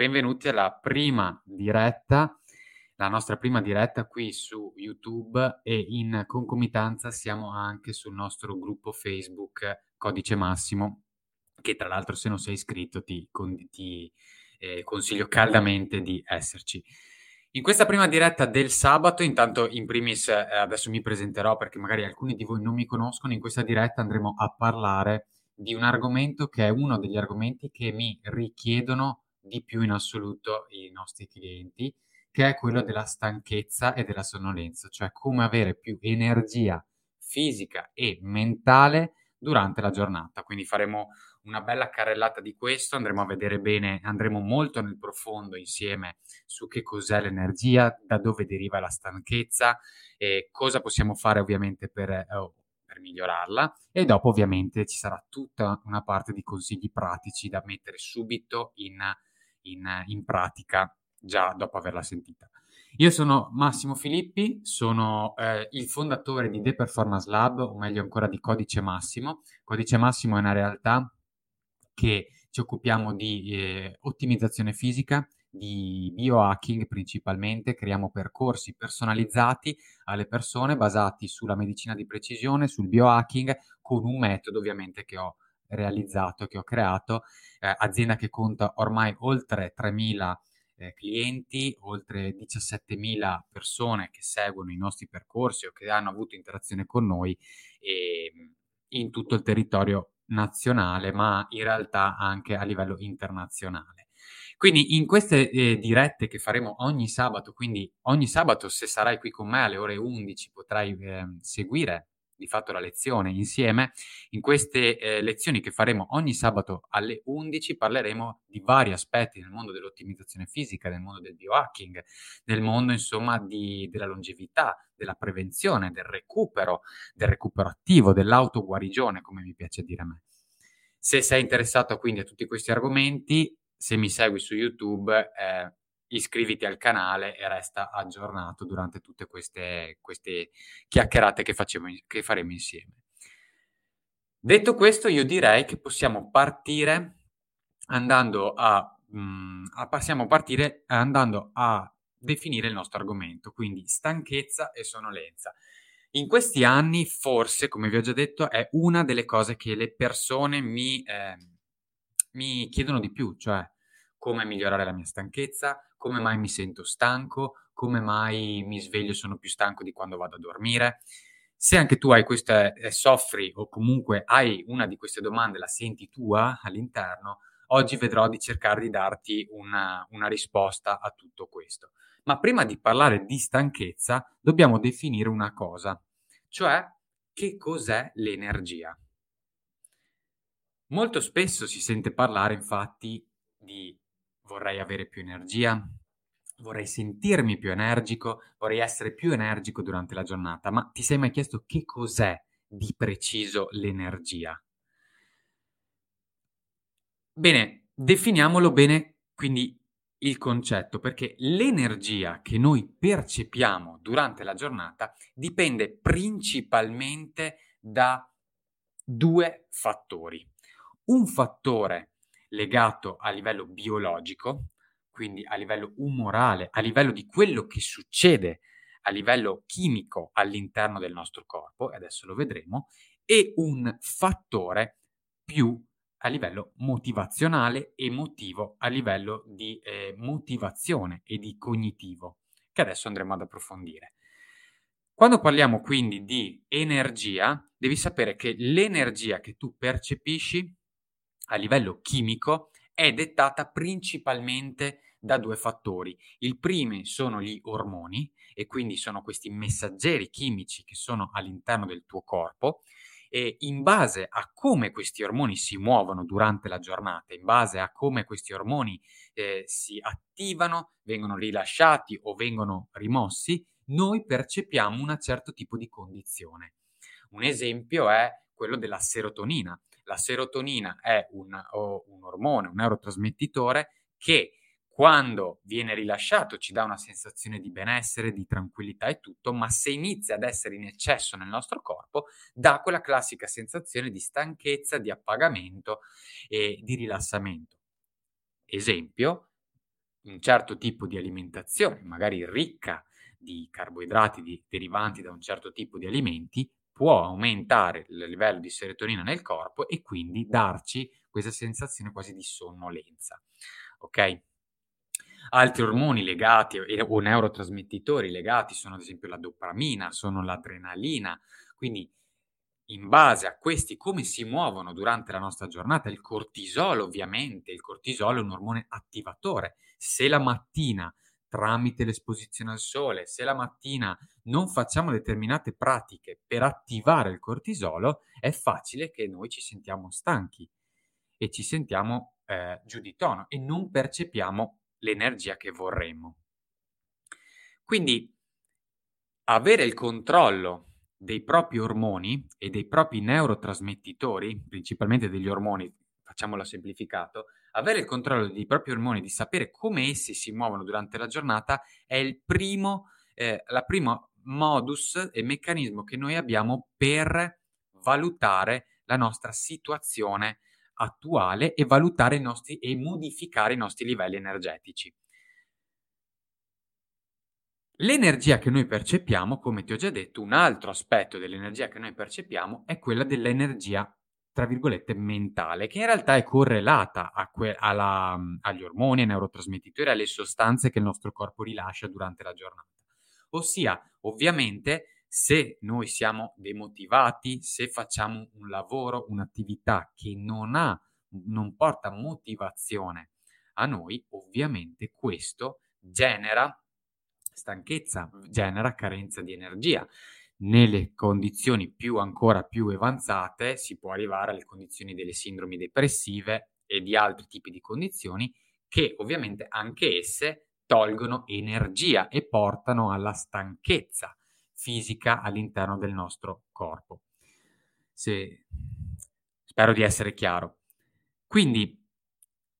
benvenuti alla prima diretta, la nostra prima diretta qui su YouTube e in concomitanza siamo anche sul nostro gruppo Facebook Codice Massimo, che tra l'altro se non sei iscritto ti, ti eh, consiglio caldamente di esserci. In questa prima diretta del sabato, intanto in primis eh, adesso mi presenterò perché magari alcuni di voi non mi conoscono, in questa diretta andremo a parlare di un argomento che è uno degli argomenti che mi richiedono di più in assoluto i nostri clienti, che è quello della stanchezza e della sonnolenza, cioè come avere più energia fisica e mentale durante la giornata. Quindi faremo una bella carrellata di questo, andremo a vedere bene, andremo molto nel profondo insieme su che cos'è l'energia, da dove deriva la stanchezza e cosa possiamo fare ovviamente per eh, per migliorarla e dopo ovviamente ci sarà tutta una parte di consigli pratici da mettere subito in, in, in pratica già dopo averla sentita. Io sono Massimo Filippi, sono eh, il fondatore di The Performance Lab, o meglio ancora di Codice Massimo. Codice Massimo è una realtà che ci occupiamo di eh, ottimizzazione fisica, di biohacking principalmente, creiamo percorsi personalizzati alle persone basati sulla medicina di precisione, sul biohacking, con un metodo ovviamente che ho realizzato, che ho creato, eh, azienda che conta ormai oltre 3.000 eh, clienti, oltre 17.000 persone che seguono i nostri percorsi o che hanno avuto interazione con noi e, in tutto il territorio nazionale, ma in realtà anche a livello internazionale. Quindi in queste eh, dirette che faremo ogni sabato, quindi ogni sabato se sarai qui con me alle ore 11 potrai eh, seguire di fatto la lezione insieme. In queste eh, lezioni che faremo ogni sabato alle 11 parleremo di vari aspetti nel mondo dell'ottimizzazione fisica, nel mondo del biohacking, nel mondo insomma di, della longevità, della prevenzione, del recupero, del recupero attivo, dell'autoguarigione, come mi piace dire a me. Se sei interessato quindi a tutti questi argomenti, se mi segui su YouTube, eh, iscriviti al canale e resta aggiornato durante tutte queste, queste chiacchierate che, facciamo, che faremo insieme. Detto questo, io direi che possiamo partire andando a, mh, mm, a, possiamo partire andando a definire il nostro argomento, quindi stanchezza e sonnolenza. In questi anni, forse, come vi ho già detto, è una delle cose che le persone mi, eh, mi chiedono di più, cioè come migliorare la mia stanchezza, come mai mi sento stanco, come mai mi sveglio e sono più stanco di quando vado a dormire. Se anche tu hai queste, eh, soffri o comunque hai una di queste domande, la senti tua all'interno, oggi vedrò di cercare di darti una, una risposta a tutto questo. Ma prima di parlare di stanchezza, dobbiamo definire una cosa, cioè che cos'è l'energia. Molto spesso si sente parlare infatti di vorrei avere più energia, vorrei sentirmi più energico, vorrei essere più energico durante la giornata, ma ti sei mai chiesto che cos'è di preciso l'energia? Bene, definiamolo bene quindi il concetto, perché l'energia che noi percepiamo durante la giornata dipende principalmente da due fattori un fattore legato a livello biologico, quindi a livello umorale, a livello di quello che succede a livello chimico all'interno del nostro corpo, e adesso lo vedremo, e un fattore più a livello motivazionale, emotivo, a livello di eh, motivazione e di cognitivo, che adesso andremo ad approfondire. Quando parliamo quindi di energia, devi sapere che l'energia che tu percepisci a livello chimico è dettata principalmente da due fattori. Il primo sono gli ormoni e quindi sono questi messaggeri chimici che sono all'interno del tuo corpo e in base a come questi ormoni si muovono durante la giornata, in base a come questi ormoni eh, si attivano, vengono rilasciati o vengono rimossi, noi percepiamo un certo tipo di condizione. Un esempio è quello della serotonina. La serotonina è un, un ormone, un neurotrasmettitore che quando viene rilasciato ci dà una sensazione di benessere, di tranquillità e tutto, ma se inizia ad essere in eccesso nel nostro corpo, dà quella classica sensazione di stanchezza, di appagamento e di rilassamento. Esempio, un certo tipo di alimentazione, magari ricca di carboidrati di, derivanti da un certo tipo di alimenti, può aumentare il livello di serotonina nel corpo e quindi darci questa sensazione quasi di sonnolenza. Ok? Altri ormoni legati o neurotrasmettitori legati sono ad esempio la dopamina, sono l'adrenalina, quindi in base a questi come si muovono durante la nostra giornata, il cortisolo ovviamente, il cortisolo è un ormone attivatore. Se la mattina tramite l'esposizione al sole, se la mattina non facciamo determinate pratiche per attivare il cortisolo, è facile che noi ci sentiamo stanchi e ci sentiamo eh, giù di tono e non percepiamo l'energia che vorremmo. Quindi avere il controllo dei propri ormoni e dei propri neurotrasmettitori, principalmente degli ormoni, facciamolo semplificato, avere il controllo dei propri ormoni, di sapere come essi si muovono durante la giornata, è il primo, eh, la prima modus e meccanismo che noi abbiamo per valutare la nostra situazione attuale e valutare i nostri e modificare i nostri livelli energetici. L'energia che noi percepiamo, come ti ho già detto, un altro aspetto dell'energia che noi percepiamo è quella dell'energia, tra virgolette, mentale, che in realtà è correlata que- alla, agli ormoni, ai neurotrasmettitori, alle sostanze che il nostro corpo rilascia durante la giornata. Ossia, ovviamente, se noi siamo demotivati, se facciamo un lavoro, un'attività che non ha, non porta motivazione a noi, ovviamente questo genera stanchezza genera carenza di energia. Nelle condizioni più ancora più avanzate si può arrivare alle condizioni delle sindromi depressive e di altri tipi di condizioni che ovviamente anche esse tolgono energia e portano alla stanchezza fisica all'interno del nostro corpo. Se... Spero di essere chiaro. Quindi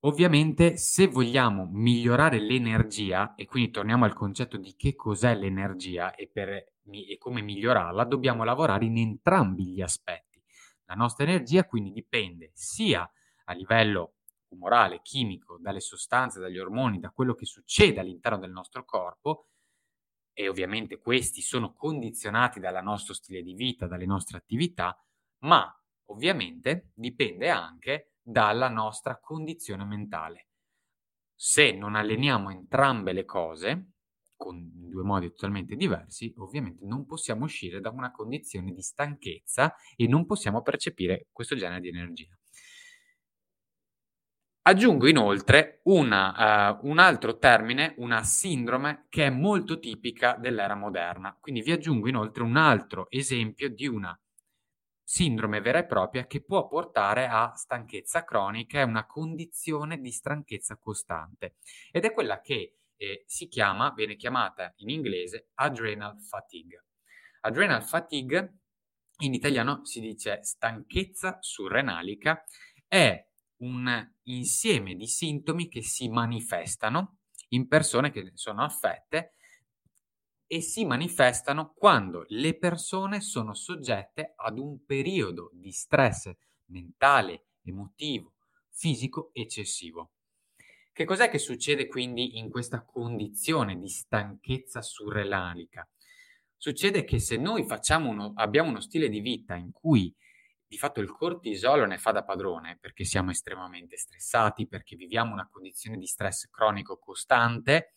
Ovviamente, se vogliamo migliorare l'energia, e quindi torniamo al concetto di che cos'è l'energia e, per, e come migliorarla, dobbiamo lavorare in entrambi gli aspetti. La nostra energia quindi dipende sia a livello umorale, chimico, dalle sostanze, dagli ormoni, da quello che succede all'interno del nostro corpo, e ovviamente questi sono condizionati dal nostro stile di vita, dalle nostre attività, ma ovviamente dipende anche dalla nostra condizione mentale. Se non alleniamo entrambe le cose, con due modi totalmente diversi, ovviamente non possiamo uscire da una condizione di stanchezza e non possiamo percepire questo genere di energia. Aggiungo inoltre una, uh, un altro termine, una sindrome che è molto tipica dell'era moderna. Quindi vi aggiungo inoltre un altro esempio di una sindrome vera e propria che può portare a stanchezza cronica, è una condizione di stanchezza costante ed è quella che eh, si chiama, viene chiamata in inglese adrenal fatigue. Adrenal fatigue in italiano si dice stanchezza surrenalica, è un insieme di sintomi che si manifestano in persone che sono affette e si manifestano quando le persone sono soggette ad un periodo di stress mentale, emotivo, fisico eccessivo. Che cos'è che succede quindi in questa condizione di stanchezza surrenalica? Succede che se noi uno, abbiamo uno stile di vita in cui di fatto il cortisolo ne fa da padrone perché siamo estremamente stressati, perché viviamo una condizione di stress cronico costante,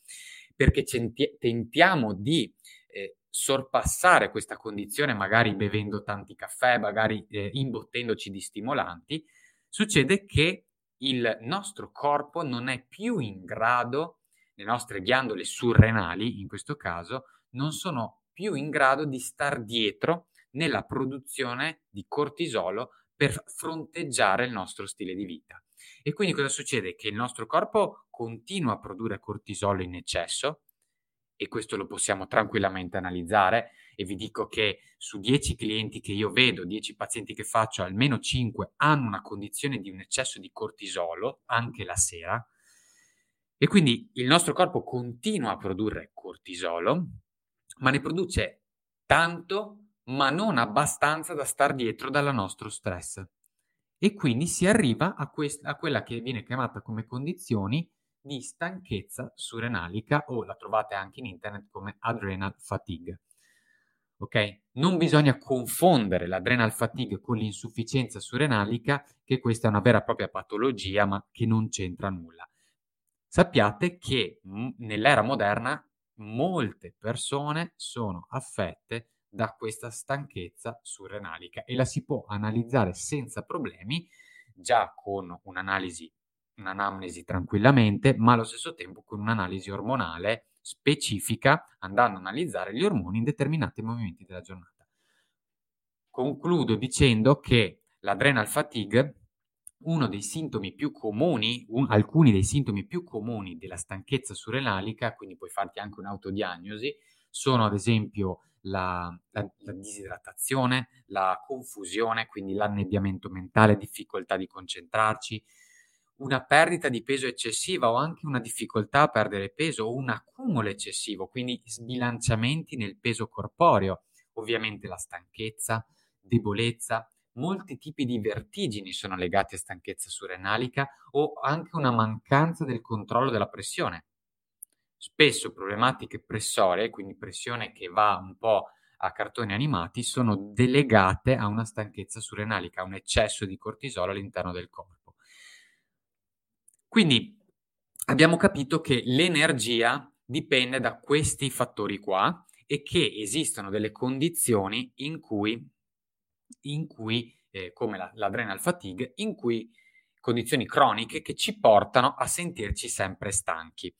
perché centi- tentiamo di eh, sorpassare questa condizione magari bevendo tanti caffè, magari eh, imbottendoci di stimolanti, succede che il nostro corpo non è più in grado, le nostre ghiandole surrenali in questo caso, non sono più in grado di star dietro nella produzione di cortisolo per fronteggiare il nostro stile di vita. E quindi cosa succede? Che il nostro corpo continua a produrre cortisolo in eccesso e questo lo possiamo tranquillamente analizzare e vi dico che su 10 clienti che io vedo, 10 pazienti che faccio, almeno 5 hanno una condizione di un eccesso di cortisolo anche la sera e quindi il nostro corpo continua a produrre cortisolo, ma ne produce tanto ma non abbastanza da star dietro dal nostro stress. E quindi si arriva a, quest- a quella che viene chiamata come condizioni di stanchezza surrenalica o la trovate anche in internet come adrenal fatigue. Ok? Non bisogna confondere l'adrenal fatigue con l'insufficienza surrenalica, che questa è una vera e propria patologia, ma che non c'entra nulla. Sappiate che nell'era moderna molte persone sono affette da questa stanchezza surrenalica e la si può analizzare senza problemi, già con un'analisi, un'anamnesi tranquillamente, ma allo stesso tempo con un'analisi ormonale specifica, andando a analizzare gli ormoni in determinati momenti della giornata. Concludo dicendo che l'adrenal fatigue uno dei sintomi più comuni, un, alcuni dei sintomi più comuni della stanchezza surrenalica, quindi puoi farti anche un'autodiagnosi, sono ad esempio la, la, la, disidratazione, la confusione, quindi l'annebbiamento mentale, difficoltà di concentrarci, una perdita di peso eccessiva o anche una difficoltà a perdere peso o un accumulo eccessivo, quindi sbilanciamenti nel peso corporeo, ovviamente la stanchezza, debolezza, molti tipi di vertigini sono legati a stanchezza surrenalica o anche una mancanza del controllo della pressione. Spesso problematiche pressorie, quindi pressione che va un po' a cartoni animati, sono delegate a una stanchezza surrenalica, a un eccesso di cortisolo all'interno del corpo. Quindi abbiamo capito che l'energia dipende da questi fattori qua e che esistono delle condizioni in cui, in cui eh, come la, l'adrenal fatigue, in cui condizioni croniche che ci portano a sentirci sempre stanchi.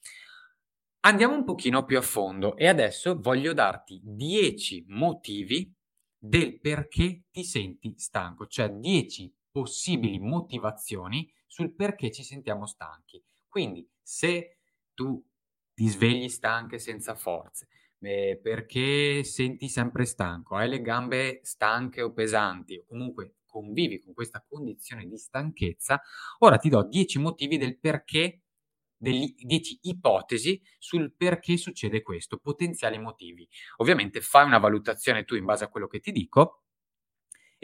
Andiamo un pochino più a fondo e adesso voglio darti 10 motivi del perché ti senti stanco, cioè 10 possibili motivazioni sul perché ci sentiamo stanchi. Quindi se tu ti svegli stanche senza forze, eh, perché senti sempre stanco, hai le gambe stanche o pesanti o comunque convivi con questa condizione di stanchezza, ora ti do 10 motivi del perché delle 10 ipotesi sul perché succede questo, potenziali motivi. Ovviamente fai una valutazione tu in base a quello che ti dico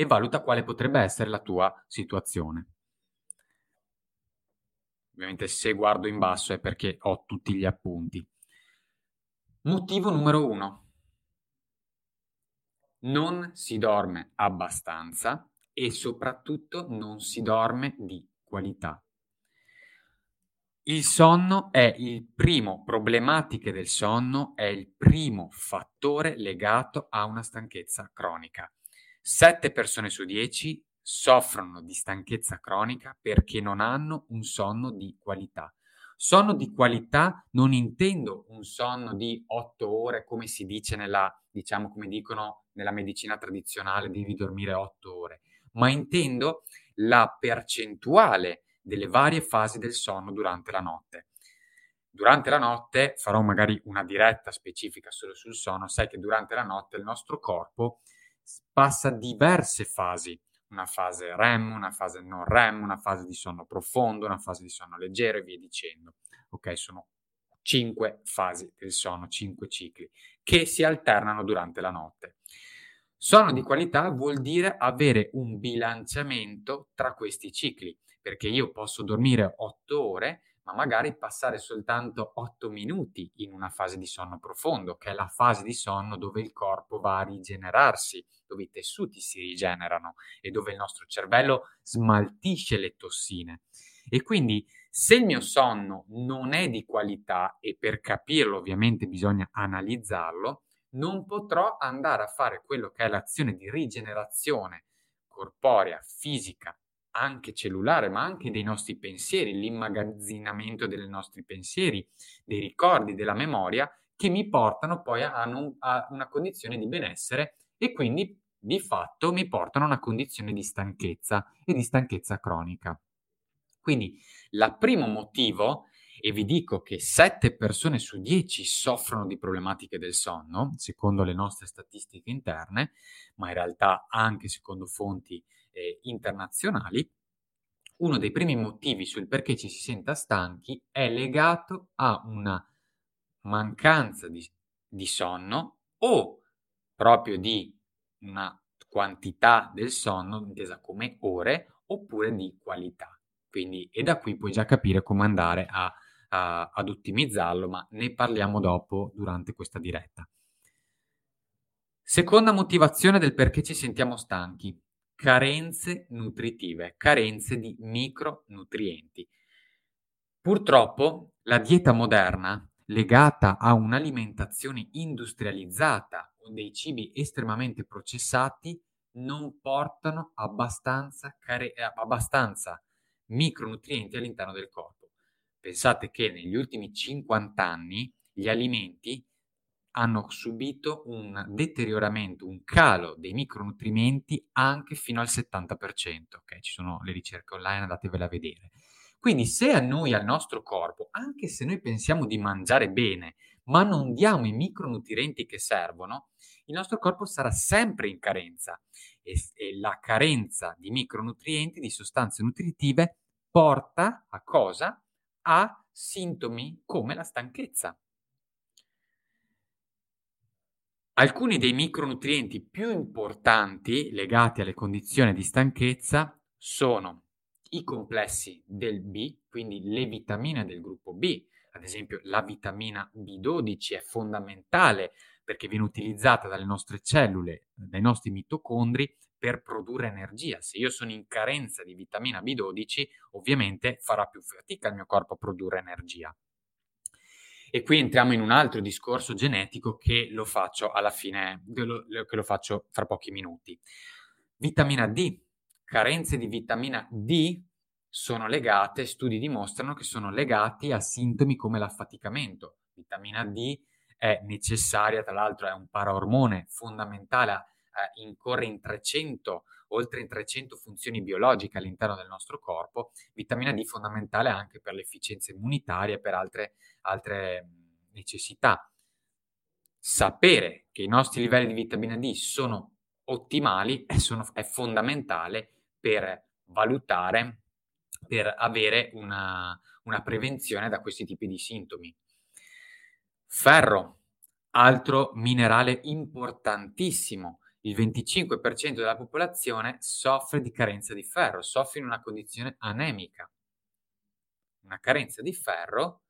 e valuta quale potrebbe essere la tua situazione. Ovviamente se guardo in basso è perché ho tutti gli appunti. Motivo numero uno. Non si dorme abbastanza e soprattutto non si dorme di qualità. Il sonno è il primo, problematiche del sonno è il primo fattore legato a una stanchezza cronica. 7 persone su 10 soffrono di stanchezza cronica perché non hanno un sonno di qualità. Sonno di qualità non intendo un sonno di 8 ore come si dice nella, diciamo come dicono nella medicina tradizionale, devi dormire 8 ore, ma intendo la percentuale delle varie fasi del sonno durante la notte. Durante la notte farò magari una diretta specifica solo sul sonno, sai che durante la notte il nostro corpo passa diverse fasi, una fase REM, una fase non REM, una fase di sonno profondo, una fase di sonno leggero e via dicendo. Ok, sono cinque fasi del sonno, cinque cicli che si alternano durante la notte. Sonno di qualità vuol dire avere un bilanciamento tra questi cicli perché io posso dormire 8 ore, ma magari passare soltanto 8 minuti in una fase di sonno profondo, che è la fase di sonno dove il corpo va a rigenerarsi, dove i tessuti si rigenerano e dove il nostro cervello smaltisce le tossine. E quindi se il mio sonno non è di qualità, e per capirlo ovviamente bisogna analizzarlo, non potrò andare a fare quello che è l'azione di rigenerazione corporea, fisica anche cellulare, ma anche dei nostri pensieri, l'immagazzinamento dei nostri pensieri, dei ricordi, della memoria, che mi portano poi a, non, a una condizione di benessere e quindi di fatto mi portano a una condizione di stanchezza e di stanchezza cronica. Quindi il primo motivo, e vi dico che 7 persone su 10 soffrono di problematiche del sonno, secondo le nostre statistiche interne, ma in realtà anche secondo fonti eh, internazionali, uno dei primi motivi sul perché ci si senta stanchi è legato a una mancanza di, di sonno o proprio di una quantità del sonno intesa come ore oppure di qualità. Quindi, e da qui puoi già capire come andare a ad ottimizzarlo, ma ne parliamo dopo durante questa diretta. Seconda motivazione del perché ci sentiamo stanchi, carenze nutritive, carenze di micronutrienti. Purtroppo la dieta moderna, legata a un'alimentazione industrializzata o dei cibi estremamente processati, non portano abbastanza, care- abbastanza micronutrienti all'interno del corpo. Pensate che negli ultimi 50 anni gli alimenti hanno subito un deterioramento, un calo dei micronutrimenti anche fino al 70%. Okay? Ci sono le ricerche online, andatevele a vedere. Quindi se a noi, al nostro corpo, anche se noi pensiamo di mangiare bene, ma non diamo i micronutrienti che servono, il nostro corpo sarà sempre in carenza e, e la carenza di micronutrienti, di sostanze nutritive, porta a cosa? A sintomi come la stanchezza. Alcuni dei micronutrienti più importanti legati alle condizioni di stanchezza sono i complessi del B, quindi le vitamine del gruppo B, ad esempio la vitamina B12 è fondamentale perché viene utilizzata dalle nostre cellule, dai nostri mitocondri per produrre energia. Se io sono in carenza di vitamina B12, ovviamente farà più fatica il mio corpo a produrre energia. E qui entriamo in un altro discorso genetico che lo faccio alla fine, che lo faccio fra pochi minuti. Vitamina D. Carenze di vitamina D sono legate, studi dimostrano che sono legati a sintomi come l'affaticamento. Vitamina D è necessaria, tra l'altro è un paraormone fondamentale, eh, incorre in 300, oltre in 300 funzioni biologiche all'interno del nostro corpo. Vitamina D fondamentale anche per l'efficienza immunitaria e per altre altre necessità. Sapere che i nostri livelli di vitamina D sono ottimali è, sono, è fondamentale per valutare, per avere una, una prevenzione da questi tipi di sintomi. Ferro, altro minerale importantissimo. Il 25% della popolazione soffre di carenza di ferro, soffre in una condizione anemica. Una carenza di ferro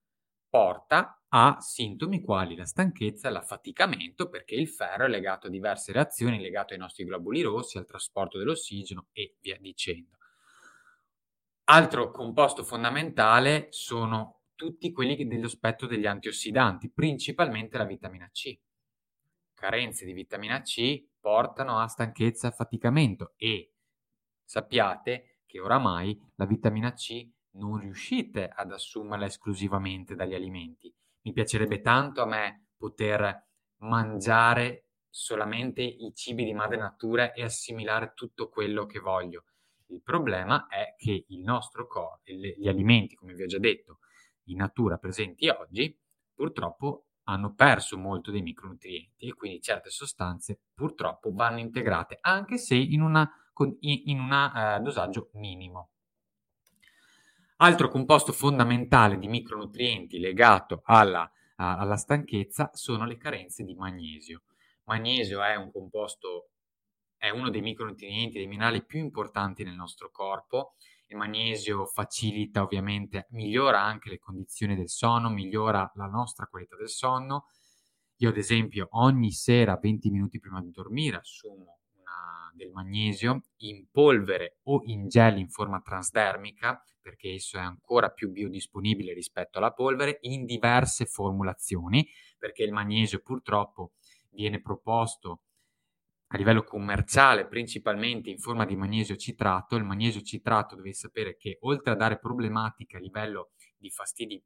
porta a sintomi quali la stanchezza l'affaticamento, perché il ferro è legato a diverse reazioni, legato ai nostri globuli rossi, al trasporto dell'ossigeno e via dicendo. Altro composto fondamentale sono tutti quelli dello spettro degli antiossidanti, principalmente la vitamina C. Carenze di vitamina C portano a stanchezza e affaticamento e sappiate che oramai la vitamina C non riuscite ad assumerla esclusivamente dagli alimenti. Mi piacerebbe tanto a me poter mangiare solamente i cibi di madre natura e assimilare tutto quello che voglio. Il problema è che il nostro corpo, gli alimenti, come vi ho già detto, in natura presenti oggi, purtroppo hanno perso molto dei micronutrienti e quindi certe sostanze purtroppo vanno integrate, anche se in un uh, dosaggio minimo. Altro composto fondamentale di micronutrienti legato alla, alla stanchezza sono le carenze di magnesio. Magnesio è un composto, è uno dei micronutrienti, dei minerali più importanti nel nostro corpo. Il magnesio facilita ovviamente, migliora anche le condizioni del sonno, migliora la nostra qualità del sonno. Io ad esempio ogni sera 20 minuti prima di dormire assumo una, del magnesio in polvere o in gel in forma transdermica perché esso è ancora più biodisponibile rispetto alla polvere, in diverse formulazioni, perché il magnesio purtroppo viene proposto a livello commerciale principalmente in forma di magnesio citrato. Il magnesio citrato dovete sapere che oltre a dare problematiche a livello di fastidi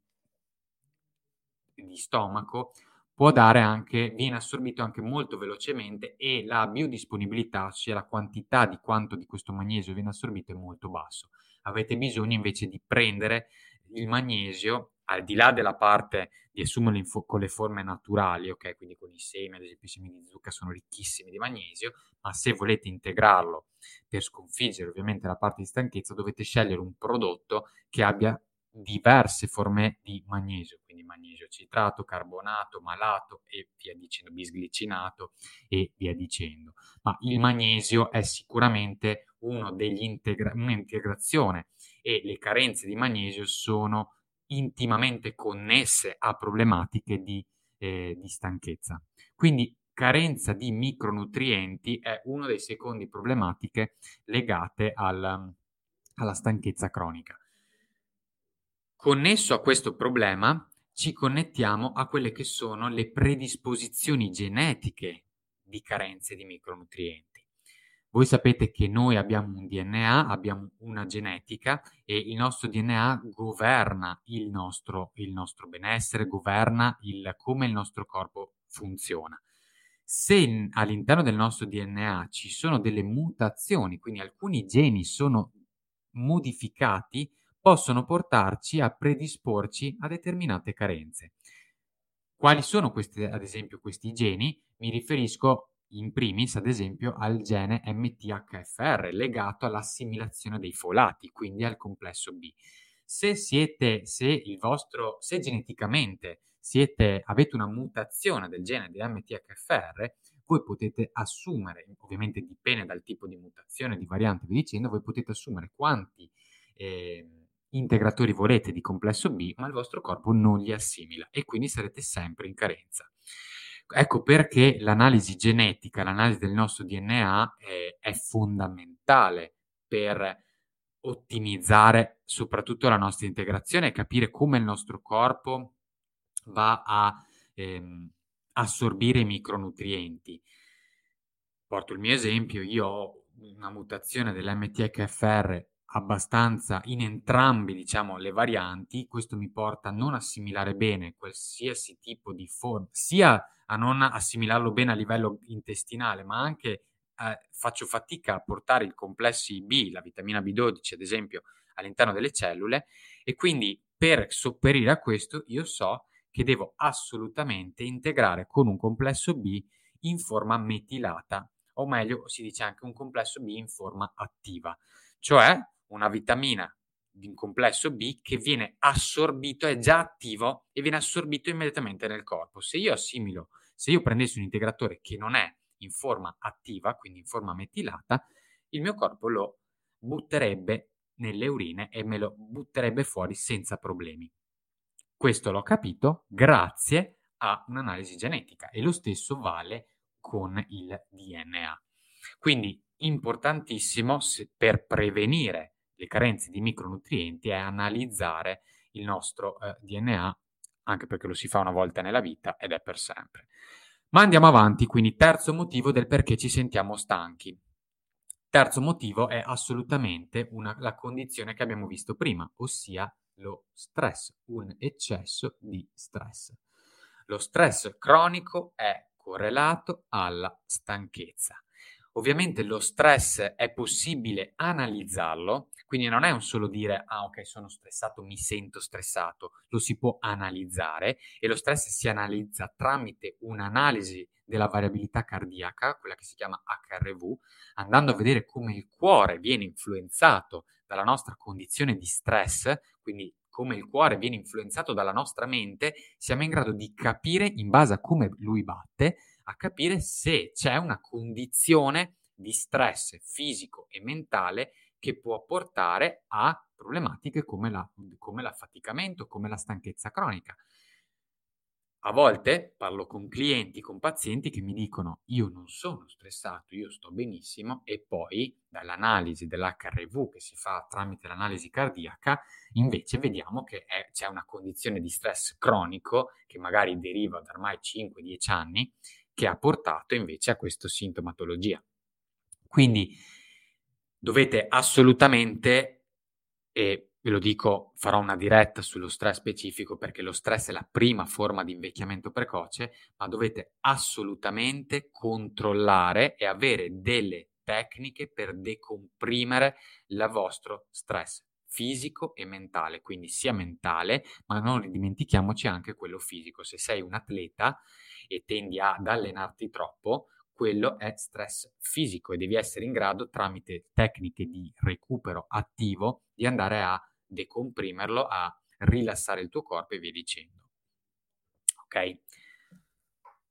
di stomaco, può dare anche, viene assorbito anche molto velocemente e la biodisponibilità, ossia la quantità di quanto di questo magnesio viene assorbito è molto basso avete bisogno invece di prendere il magnesio al di là della parte di assumerlo fo- con le forme naturali, ok? Quindi con i semi, ad esempio i semi di zucca sono ricchissimi di magnesio, ma se volete integrarlo per sconfiggere ovviamente la parte di stanchezza, dovete scegliere un prodotto che abbia diverse forme di magnesio, quindi magnesio citrato, carbonato, malato e via dicendo, bisglicinato e via dicendo. Ma il magnesio è sicuramente uno degli integra- un'integrazione e le carenze di magnesio sono intimamente connesse a problematiche di, eh, di stanchezza. Quindi carenza di micronutrienti è una delle seconde problematiche legate al, alla stanchezza cronica. Connesso a questo problema ci connettiamo a quelle che sono le predisposizioni genetiche di carenze di micronutrienti. Voi sapete che noi abbiamo un DNA, abbiamo una genetica e il nostro DNA governa il nostro, il nostro benessere, governa il, come il nostro corpo funziona. Se all'interno del nostro DNA ci sono delle mutazioni, quindi alcuni geni sono modificati, possono portarci a predisporci a determinate carenze. Quali sono questi, ad esempio, questi geni? Mi riferisco in primis, ad esempio, al gene MTHFR legato all'assimilazione dei folati, quindi al complesso B. Se siete, se il vostro, se geneticamente siete, avete una mutazione del gene di MTHFR, voi potete assumere, ovviamente dipende dal tipo di mutazione, di variante, vi dicendo, voi potete assumere quanti eh, integratori volete di complesso B, ma il vostro corpo non li assimila e quindi sarete sempre in carenza. Ecco perché l'analisi genetica, l'analisi del nostro DNA è, è fondamentale per ottimizzare soprattutto la nostra integrazione e capire come il nostro corpo va a ehm, assorbire i micronutrienti. Porto il mio esempio, io ho una mutazione dell'MTHFR abbastanza in entrambi, diciamo, le varianti, questo mi porta a non assimilare bene qualsiasi tipo di forma, sia a non assimilarlo bene a livello intestinale, ma anche eh, faccio fatica a portare il complessi B, la vitamina B12 ad esempio, all'interno delle cellule e quindi per sopperire a questo io so che devo assolutamente integrare con un complesso B in forma metilata, o meglio si dice anche un complesso B in forma attiva, cioè una vitamina di un complesso B che viene assorbito, è già attivo e viene assorbito immediatamente nel corpo. Se io assimilo, se io prendessi un integratore che non è in forma attiva, quindi in forma metilata, il mio corpo lo butterebbe nelle urine e me lo butterebbe fuori senza problemi. Questo l'ho capito grazie a un'analisi genetica e lo stesso vale con il DNA. Quindi importantissimo per prevenire le carenze di micronutrienti è analizzare il nostro eh, DNA, anche perché lo si fa una volta nella vita ed è per sempre. Ma andiamo avanti, quindi terzo motivo del perché ci sentiamo stanchi. Terzo motivo è assolutamente una, la condizione che abbiamo visto prima, ossia lo stress, un eccesso di stress. Lo stress cronico è correlato alla stanchezza. Ovviamente lo stress è possibile analizzarlo quindi non è un solo dire, ah ok, sono stressato, mi sento stressato, lo si può analizzare e lo stress si analizza tramite un'analisi della variabilità cardiaca, quella che si chiama HRV, andando a vedere come il cuore viene influenzato dalla nostra condizione di stress, quindi come il cuore viene influenzato dalla nostra mente, siamo in grado di capire, in base a come lui batte, a capire se c'è una condizione di stress fisico e mentale che può portare a problematiche come, la, come l'affaticamento, come la stanchezza cronica. A volte parlo con clienti, con pazienti che mi dicono io non sono stressato, io sto benissimo e poi dall'analisi dell'HRV che si fa tramite l'analisi cardiaca invece vediamo che è, c'è una condizione di stress cronico che magari deriva da ormai 5-10 anni che ha portato invece a questa sintomatologia. Quindi dovete assolutamente, e ve lo dico, farò una diretta sullo stress specifico perché lo stress è la prima forma di invecchiamento precoce, ma dovete assolutamente controllare e avere delle tecniche per decomprimere il vostro stress fisico e mentale, quindi sia mentale, ma non dimentichiamoci anche quello fisico. Se sei un atleta e tendi ad allenarti troppo, quello è stress fisico e devi essere in grado tramite tecniche di recupero attivo di andare a decomprimerlo, a rilassare il tuo corpo e via dicendo. Ok?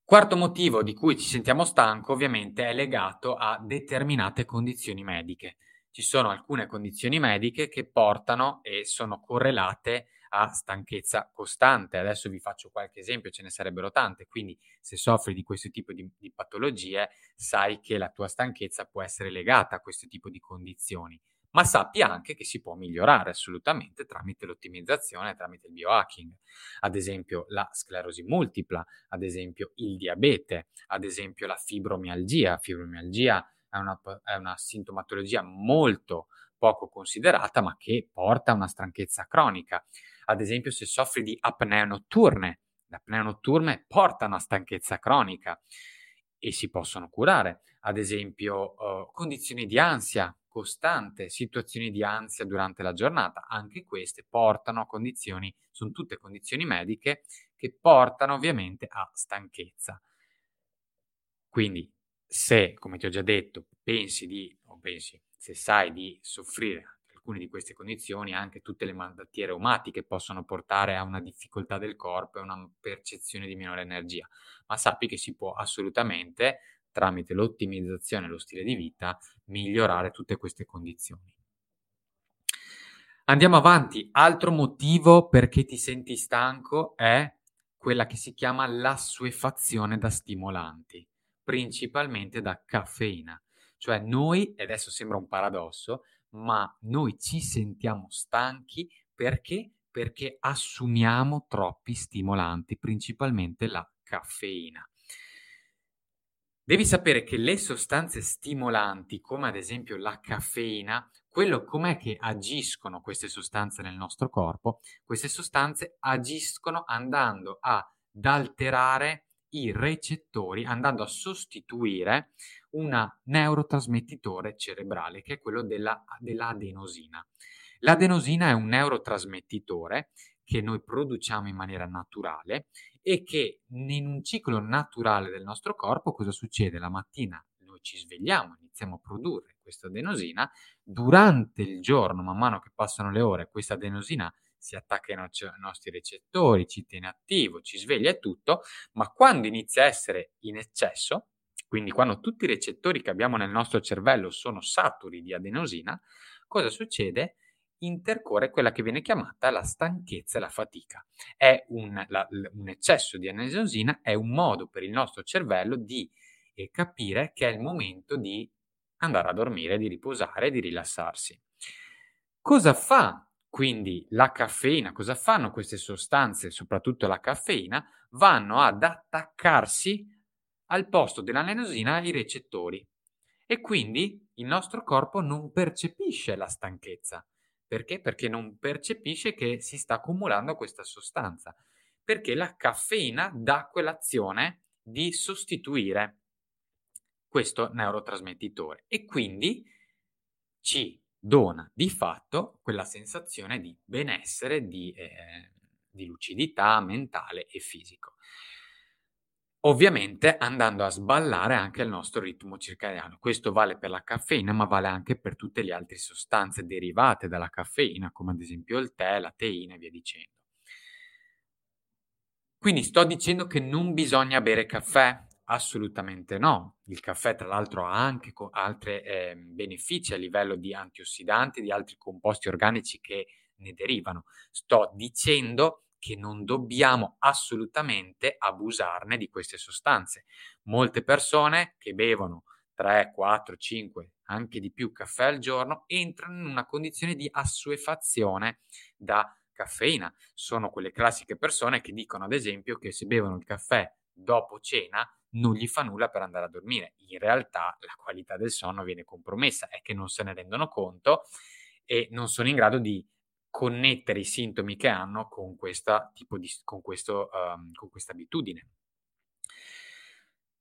Quarto motivo di cui ci sentiamo stanco ovviamente è legato a determinate condizioni mediche. Ci sono alcune condizioni mediche che portano e sono correlate a stanchezza costante. Adesso vi faccio qualche esempio, ce ne sarebbero tante, quindi se soffri di questo tipo di, di patologie, sai che la tua stanchezza può essere legata a questo tipo di condizioni ma sappi anche che si può migliorare assolutamente tramite l'ottimizzazione, tramite il biohacking. Ad esempio la sclerosi multipla, ad esempio il diabete, ad esempio la fibromialgia. Fibromialgia è una, è una sintomatologia molto poco considerata, ma che porta a una stanchezza cronica. Ad esempio se soffri di apnee notturne, le apnee notturne portano a stanchezza cronica e si possono curare. Ad esempio uh, condizioni di ansia, costante, situazioni di ansia durante la giornata, anche queste portano a condizioni, sono tutte condizioni mediche che portano ovviamente a stanchezza. Quindi se, come ti ho già detto, pensi di, o pensi, se sai di soffrire alcune di queste condizioni, anche tutte le malattie reumatiche possono portare a una difficoltà del corpo e una percezione di minore energia, ma sappi che si può assolutamente tramite l'ottimizzazione e lo stile di vita, migliorare tutte queste condizioni. Andiamo avanti. Altro motivo perché ti senti stanco è quella che si chiama l'assuefazione da stimolanti, principalmente da caffeina. Cioè noi, e adesso sembra un paradosso, ma noi ci sentiamo stanchi perché? Perché assumiamo troppi stimolanti, principalmente la caffeina. Devi sapere che le sostanze stimolanti, come ad esempio la caffeina, quello com'è che agiscono queste sostanze nel nostro corpo? Queste sostanze agiscono andando ad alterare i recettori, andando a sostituire un neurotrasmettitore cerebrale, che è quello della, dell'adenosina. L'adenosina è un neurotrasmettitore che noi produciamo in maniera naturale e che in un ciclo naturale del nostro corpo cosa succede? La mattina noi ci svegliamo, iniziamo a produrre questa adenosina, durante il giorno, man mano che passano le ore, questa adenosina si attacca ai nostri recettori, ci tiene attivo, ci sveglia e tutto, ma quando inizia a essere in eccesso, quindi quando tutti i recettori che abbiamo nel nostro cervello sono saturi di adenosina, cosa succede? intercorre quella che viene chiamata la stanchezza e la fatica. È un, la, un eccesso di anesosina è un modo per il nostro cervello di eh, capire che è il momento di andare a dormire, di riposare, di rilassarsi. Cosa fa quindi la caffeina? Cosa fanno queste sostanze, soprattutto la caffeina? Vanno ad attaccarsi al posto dell'anenosina ai recettori e quindi il nostro corpo non percepisce la stanchezza. Perché? Perché non percepisce che si sta accumulando questa sostanza. Perché la caffeina dà quell'azione di sostituire questo neurotrasmettitore e quindi ci dona di fatto quella sensazione di benessere, di, eh, di lucidità mentale e fisico. Ovviamente andando a sballare anche il nostro ritmo circadiano. Questo vale per la caffeina, ma vale anche per tutte le altre sostanze derivate dalla caffeina, come ad esempio il tè, la teina e via dicendo. Quindi sto dicendo che non bisogna bere caffè? Assolutamente no. Il caffè, tra l'altro, ha anche co- altri eh, benefici a livello di antiossidanti, di altri composti organici che ne derivano. Sto dicendo che non dobbiamo assolutamente abusarne di queste sostanze. Molte persone che bevono 3, 4, 5, anche di più caffè al giorno entrano in una condizione di assuefazione da caffeina. Sono quelle classiche persone che dicono ad esempio che se bevono il caffè dopo cena non gli fa nulla per andare a dormire. In realtà la qualità del sonno viene compromessa, è che non se ne rendono conto e non sono in grado di connettere i sintomi che hanno con questa, di, con questo, um, con questa abitudine.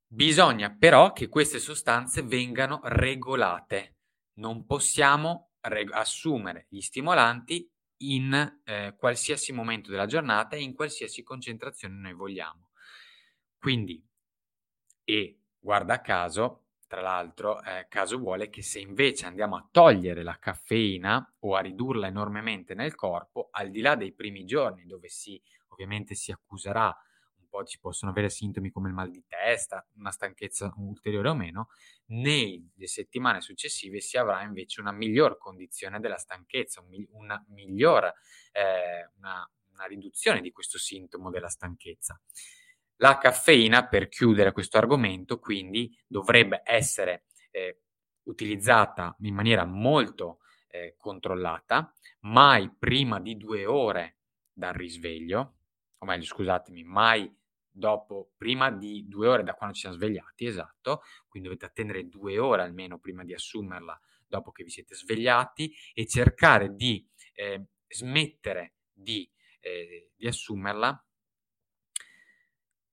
Bisogna però che queste sostanze vengano regolate. Non possiamo reg- assumere gli stimolanti in eh, qualsiasi momento della giornata e in qualsiasi concentrazione noi vogliamo. Quindi, e guarda caso, tra l'altro, eh, caso vuole che se invece andiamo a togliere la caffeina o a ridurla enormemente nel corpo, al di là dei primi giorni dove si ovviamente si accuserà un po', ci possono avere sintomi come il mal di testa, una stanchezza ulteriore o meno, nelle settimane successive si avrà invece una miglior condizione della stanchezza, un, una miglior, eh, una una riduzione di questo sintomo della stanchezza. La caffeina, per chiudere questo argomento, quindi dovrebbe essere eh, utilizzata in maniera molto eh, controllata, mai prima di due ore dal risveglio, o meglio, scusatemi, mai dopo, prima di due ore da quando ci siamo svegliati, esatto, quindi dovete attendere due ore almeno prima di assumerla dopo che vi siete svegliati e cercare di eh, smettere di, eh, di assumerla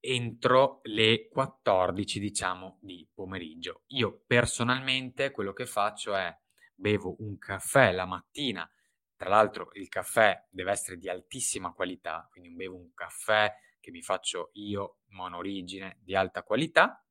entro le 14, diciamo, di pomeriggio. Io personalmente quello che faccio è bevo un caffè la mattina, tra l'altro il caffè deve essere di altissima qualità, quindi bevo un caffè che mi faccio io, monorigine, di alta qualità,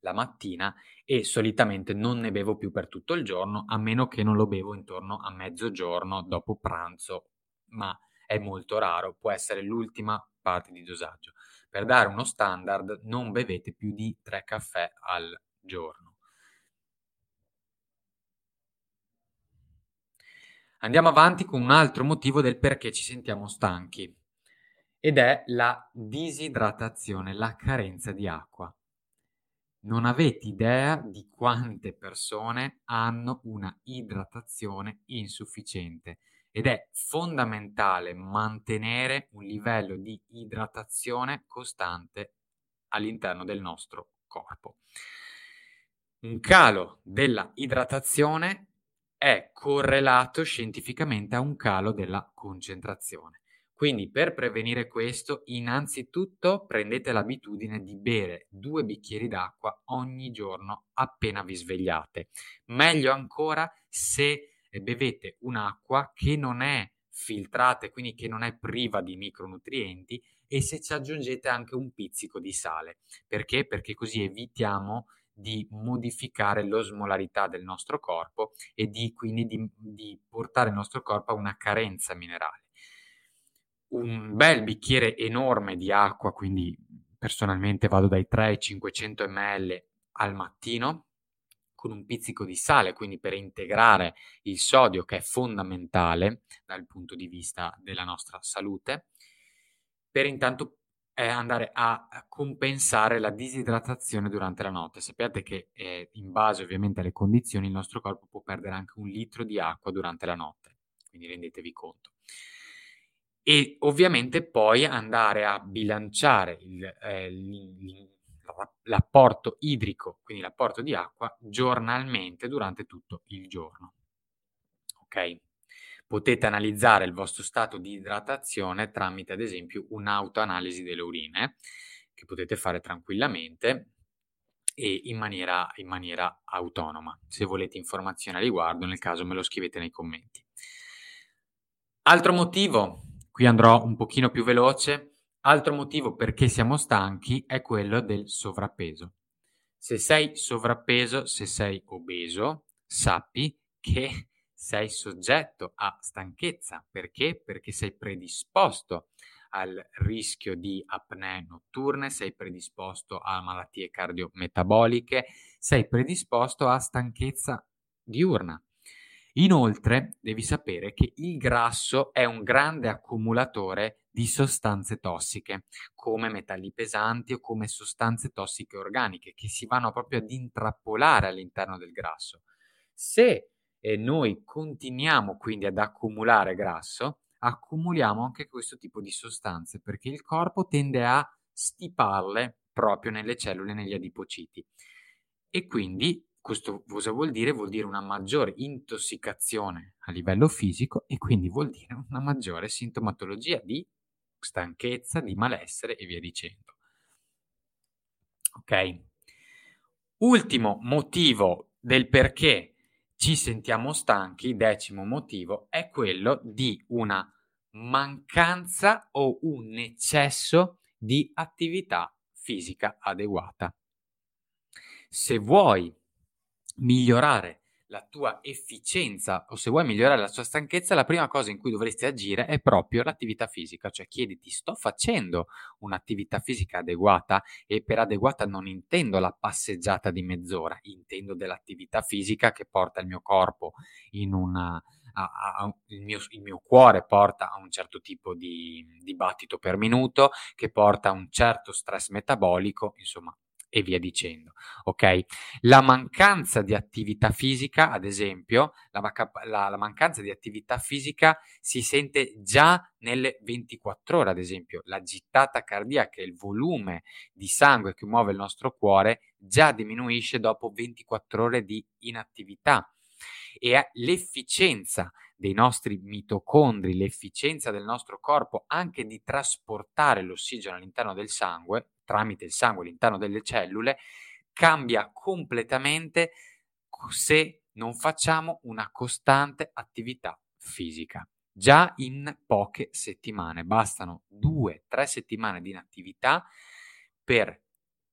la mattina e solitamente non ne bevo più per tutto il giorno, a meno che non lo bevo intorno a mezzogiorno dopo pranzo, ma è molto raro, può essere l'ultima parte di dosaggio. Per dare uno standard non bevete più di 3 caffè al giorno. Andiamo avanti con un altro motivo del perché ci sentiamo stanchi ed è la disidratazione, la carenza di acqua. Non avete idea di quante persone hanno una idratazione insufficiente ed è fondamentale mantenere un livello di idratazione costante all'interno del nostro corpo. Un calo della idratazione è correlato scientificamente a un calo della concentrazione. Quindi per prevenire questo, innanzitutto prendete l'abitudine di bere due bicchieri d'acqua ogni giorno appena vi svegliate. Meglio ancora se bevete un'acqua che non è filtrata e quindi che non è priva di micronutrienti e se ci aggiungete anche un pizzico di sale. Perché? Perché così evitiamo di modificare l'osmolarità del nostro corpo e di, quindi di, di portare il nostro corpo a una carenza minerale un bel bicchiere enorme di acqua, quindi personalmente vado dai 3 ai 500 ml al mattino, con un pizzico di sale, quindi per integrare il sodio che è fondamentale dal punto di vista della nostra salute, per intanto andare a compensare la disidratazione durante la notte. Sappiate che eh, in base ovviamente alle condizioni il nostro corpo può perdere anche un litro di acqua durante la notte, quindi rendetevi conto e ovviamente poi andare a bilanciare il, eh, l'apporto idrico, quindi l'apporto di acqua, giornalmente durante tutto il giorno. Ok? Potete analizzare il vostro stato di idratazione tramite, ad esempio, un'autoanalisi delle urine, che potete fare tranquillamente e in maniera, in maniera autonoma. Se volete informazioni a riguardo, nel caso me lo scrivete nei commenti. Altro motivo Qui andrò un pochino più veloce. Altro motivo perché siamo stanchi è quello del sovrappeso. Se sei sovrappeso, se sei obeso, sappi che sei soggetto a stanchezza. Perché? Perché sei predisposto al rischio di apnee notturne, sei predisposto a malattie cardiometaboliche, sei predisposto a stanchezza diurna. Inoltre devi sapere che il grasso è un grande accumulatore di sostanze tossiche, come metalli pesanti o come sostanze tossiche organiche, che si vanno proprio ad intrappolare all'interno del grasso. Se eh, noi continuiamo quindi ad accumulare grasso, accumuliamo anche questo tipo di sostanze, perché il corpo tende a stiparle proprio nelle cellule, negli adipociti. E quindi questo cosa vuol dire? Vuol dire una maggiore intossicazione a livello fisico e quindi vuol dire una maggiore sintomatologia di stanchezza, di malessere e via dicendo. Ok? Ultimo motivo del perché ci sentiamo stanchi, decimo motivo, è quello di una mancanza o un eccesso di attività fisica adeguata. Se vuoi migliorare la tua efficienza o se vuoi migliorare la tua stanchezza, la prima cosa in cui dovresti agire è proprio l'attività fisica, cioè chiediti sto facendo un'attività fisica adeguata? E per adeguata non intendo la passeggiata di mezz'ora, intendo dell'attività fisica che porta il mio corpo in una a, a, il, mio, il, mio, cuore porta a un certo tipo di, di battito per minuto, che porta a un certo stress metabolico, insomma, e via dicendo. Ok? La mancanza di attività fisica, ad esempio, la, la, la, mancanza di attività fisica si sente già nelle 24 ore, ad esempio, la gittata cardiaca, il volume di sangue che muove il nostro cuore già diminuisce dopo 24 ore di inattività e l'efficienza dei nostri mitocondri, l'efficienza del nostro corpo anche di trasportare l'ossigeno all'interno del sangue, tramite il sangue all'interno delle cellule, cambia completamente se non facciamo una costante attività fisica. Già in poche settimane, bastano due, tre settimane di inattività per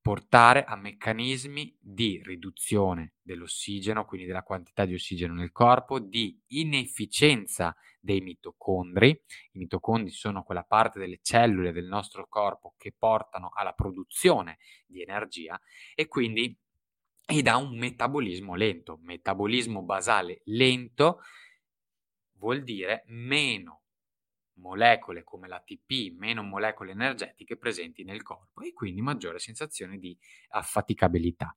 portare a meccanismi di riduzione dell'ossigeno, quindi della quantità di ossigeno nel corpo, di inefficienza dei mitocondri. I mitocondri sono quella parte delle cellule del nostro corpo che portano alla produzione di energia e quindi e da un metabolismo lento. Metabolismo basale lento vuol dire meno molecole come l'ATP, meno molecole energetiche presenti nel corpo e quindi maggiore sensazione di affaticabilità.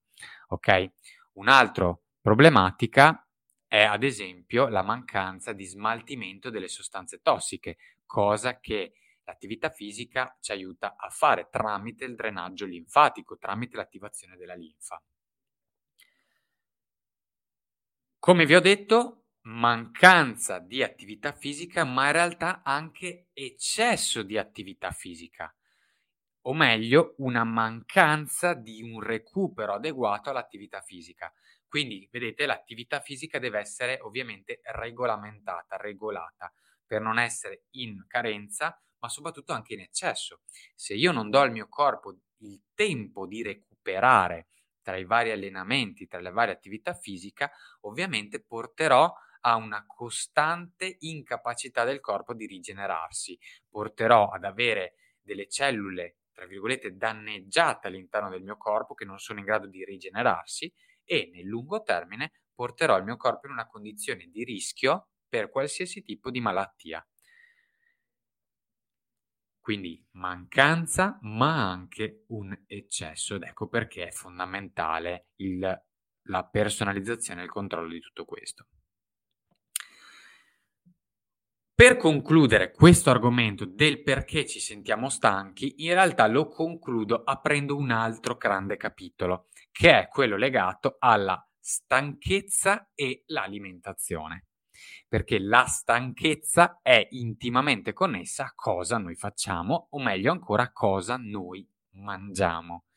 Ok? Un'altra problematica è ad esempio la mancanza di smaltimento delle sostanze tossiche, cosa che l'attività fisica ci aiuta a fare tramite il drenaggio linfatico, tramite l'attivazione della linfa. Come vi ho detto, mancanza di attività fisica, ma in realtà anche eccesso di attività fisica, o meglio, una mancanza di un recupero adeguato all'attività fisica. Quindi, vedete, l'attività fisica deve essere ovviamente regolamentata, regolata, per non essere in carenza, ma soprattutto anche in eccesso. Se io non do al mio corpo il tempo di recuperare tra i vari allenamenti, tra le varie attività fisiche, ovviamente porterò a una costante incapacità del corpo di rigenerarsi. Porterò ad avere delle cellule, tra virgolette, danneggiate all'interno del mio corpo che non sono in grado di rigenerarsi e nel lungo termine porterò il mio corpo in una condizione di rischio per qualsiasi tipo di malattia. Quindi mancanza, ma anche un eccesso ed ecco perché è fondamentale il, la personalizzazione e il controllo di tutto questo. Per concludere questo argomento del perché ci sentiamo stanchi, in realtà lo concludo aprendo un altro grande capitolo, che è quello legato alla stanchezza e l'alimentazione. Perché la stanchezza è intimamente connessa a cosa noi facciamo, o meglio ancora a cosa noi mangiamo.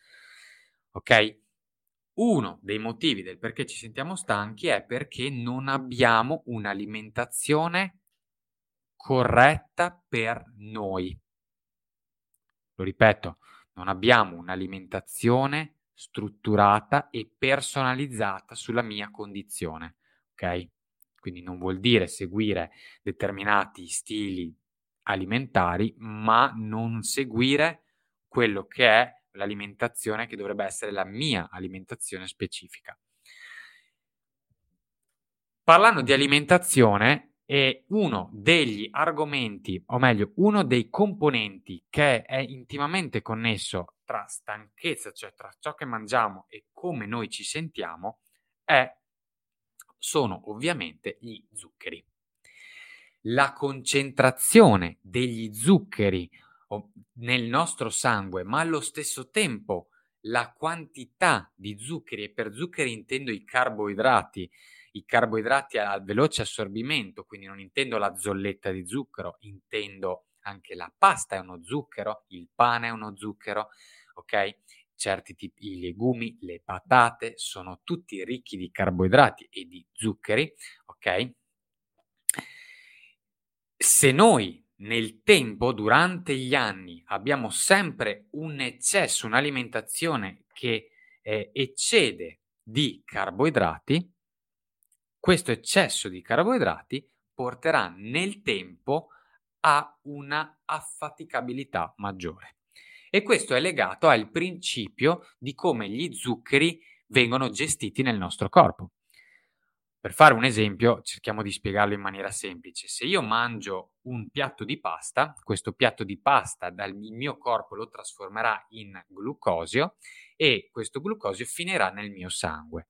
Ok? Uno dei motivi del perché ci sentiamo stanchi è perché non abbiamo un'alimentazione corretta per noi. Lo ripeto, non abbiamo un'alimentazione strutturata e personalizzata sulla mia condizione, ok? Quindi non vuol dire seguire determinati stili alimentari, ma non seguire quello che è l'alimentazione che dovrebbe essere la mia alimentazione specifica. Parlando di alimentazione, e uno degli argomenti, o meglio, uno dei componenti che è intimamente connesso tra stanchezza, cioè tra ciò che mangiamo e come noi ci sentiamo, è, sono ovviamente gli zuccheri. La concentrazione degli zuccheri nel nostro sangue, ma allo stesso tempo la quantità di zuccheri, e per zuccheri intendo i carboidrati, i carboidrati a veloce assorbimento, quindi non intendo la zolletta di zucchero, intendo anche la pasta è uno zucchero, il pane è uno zucchero, ok? Certi tipi di legumi, le patate sono tutti ricchi di carboidrati e di zuccheri, ok? Se noi nel tempo, durante gli anni, abbiamo sempre un eccesso, un'alimentazione che eh, eccede di carboidrati, questo eccesso di carboidrati porterà nel tempo a una affaticabilità maggiore. E questo è legato al principio di come gli zuccheri vengono gestiti nel nostro corpo. Per fare un esempio, cerchiamo di spiegarlo in maniera semplice. Se io mangio un piatto di pasta, questo piatto di pasta dal mio corpo lo trasformerà in glucosio e questo glucosio finirà nel mio sangue.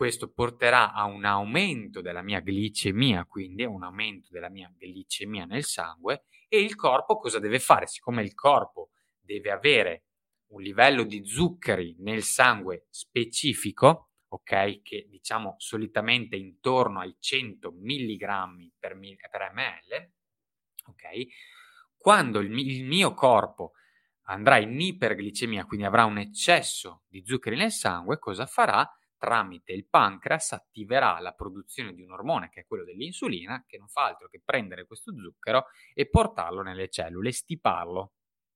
Questo porterà a un aumento della mia glicemia, quindi a un aumento della mia glicemia nel sangue e il corpo cosa deve fare? Siccome il corpo deve avere un livello di zuccheri nel sangue specifico, ok? Che diciamo solitamente intorno ai 100 mg per, per ml, ok? Quando il, il mio corpo andrà in iperglicemia, quindi avrà un eccesso di zuccheri nel sangue, cosa farà? Tramite il pancreas attiverà la produzione di un ormone che è quello dell'insulina, che non fa altro che prendere questo zucchero e portarlo nelle cellule, stiparlo.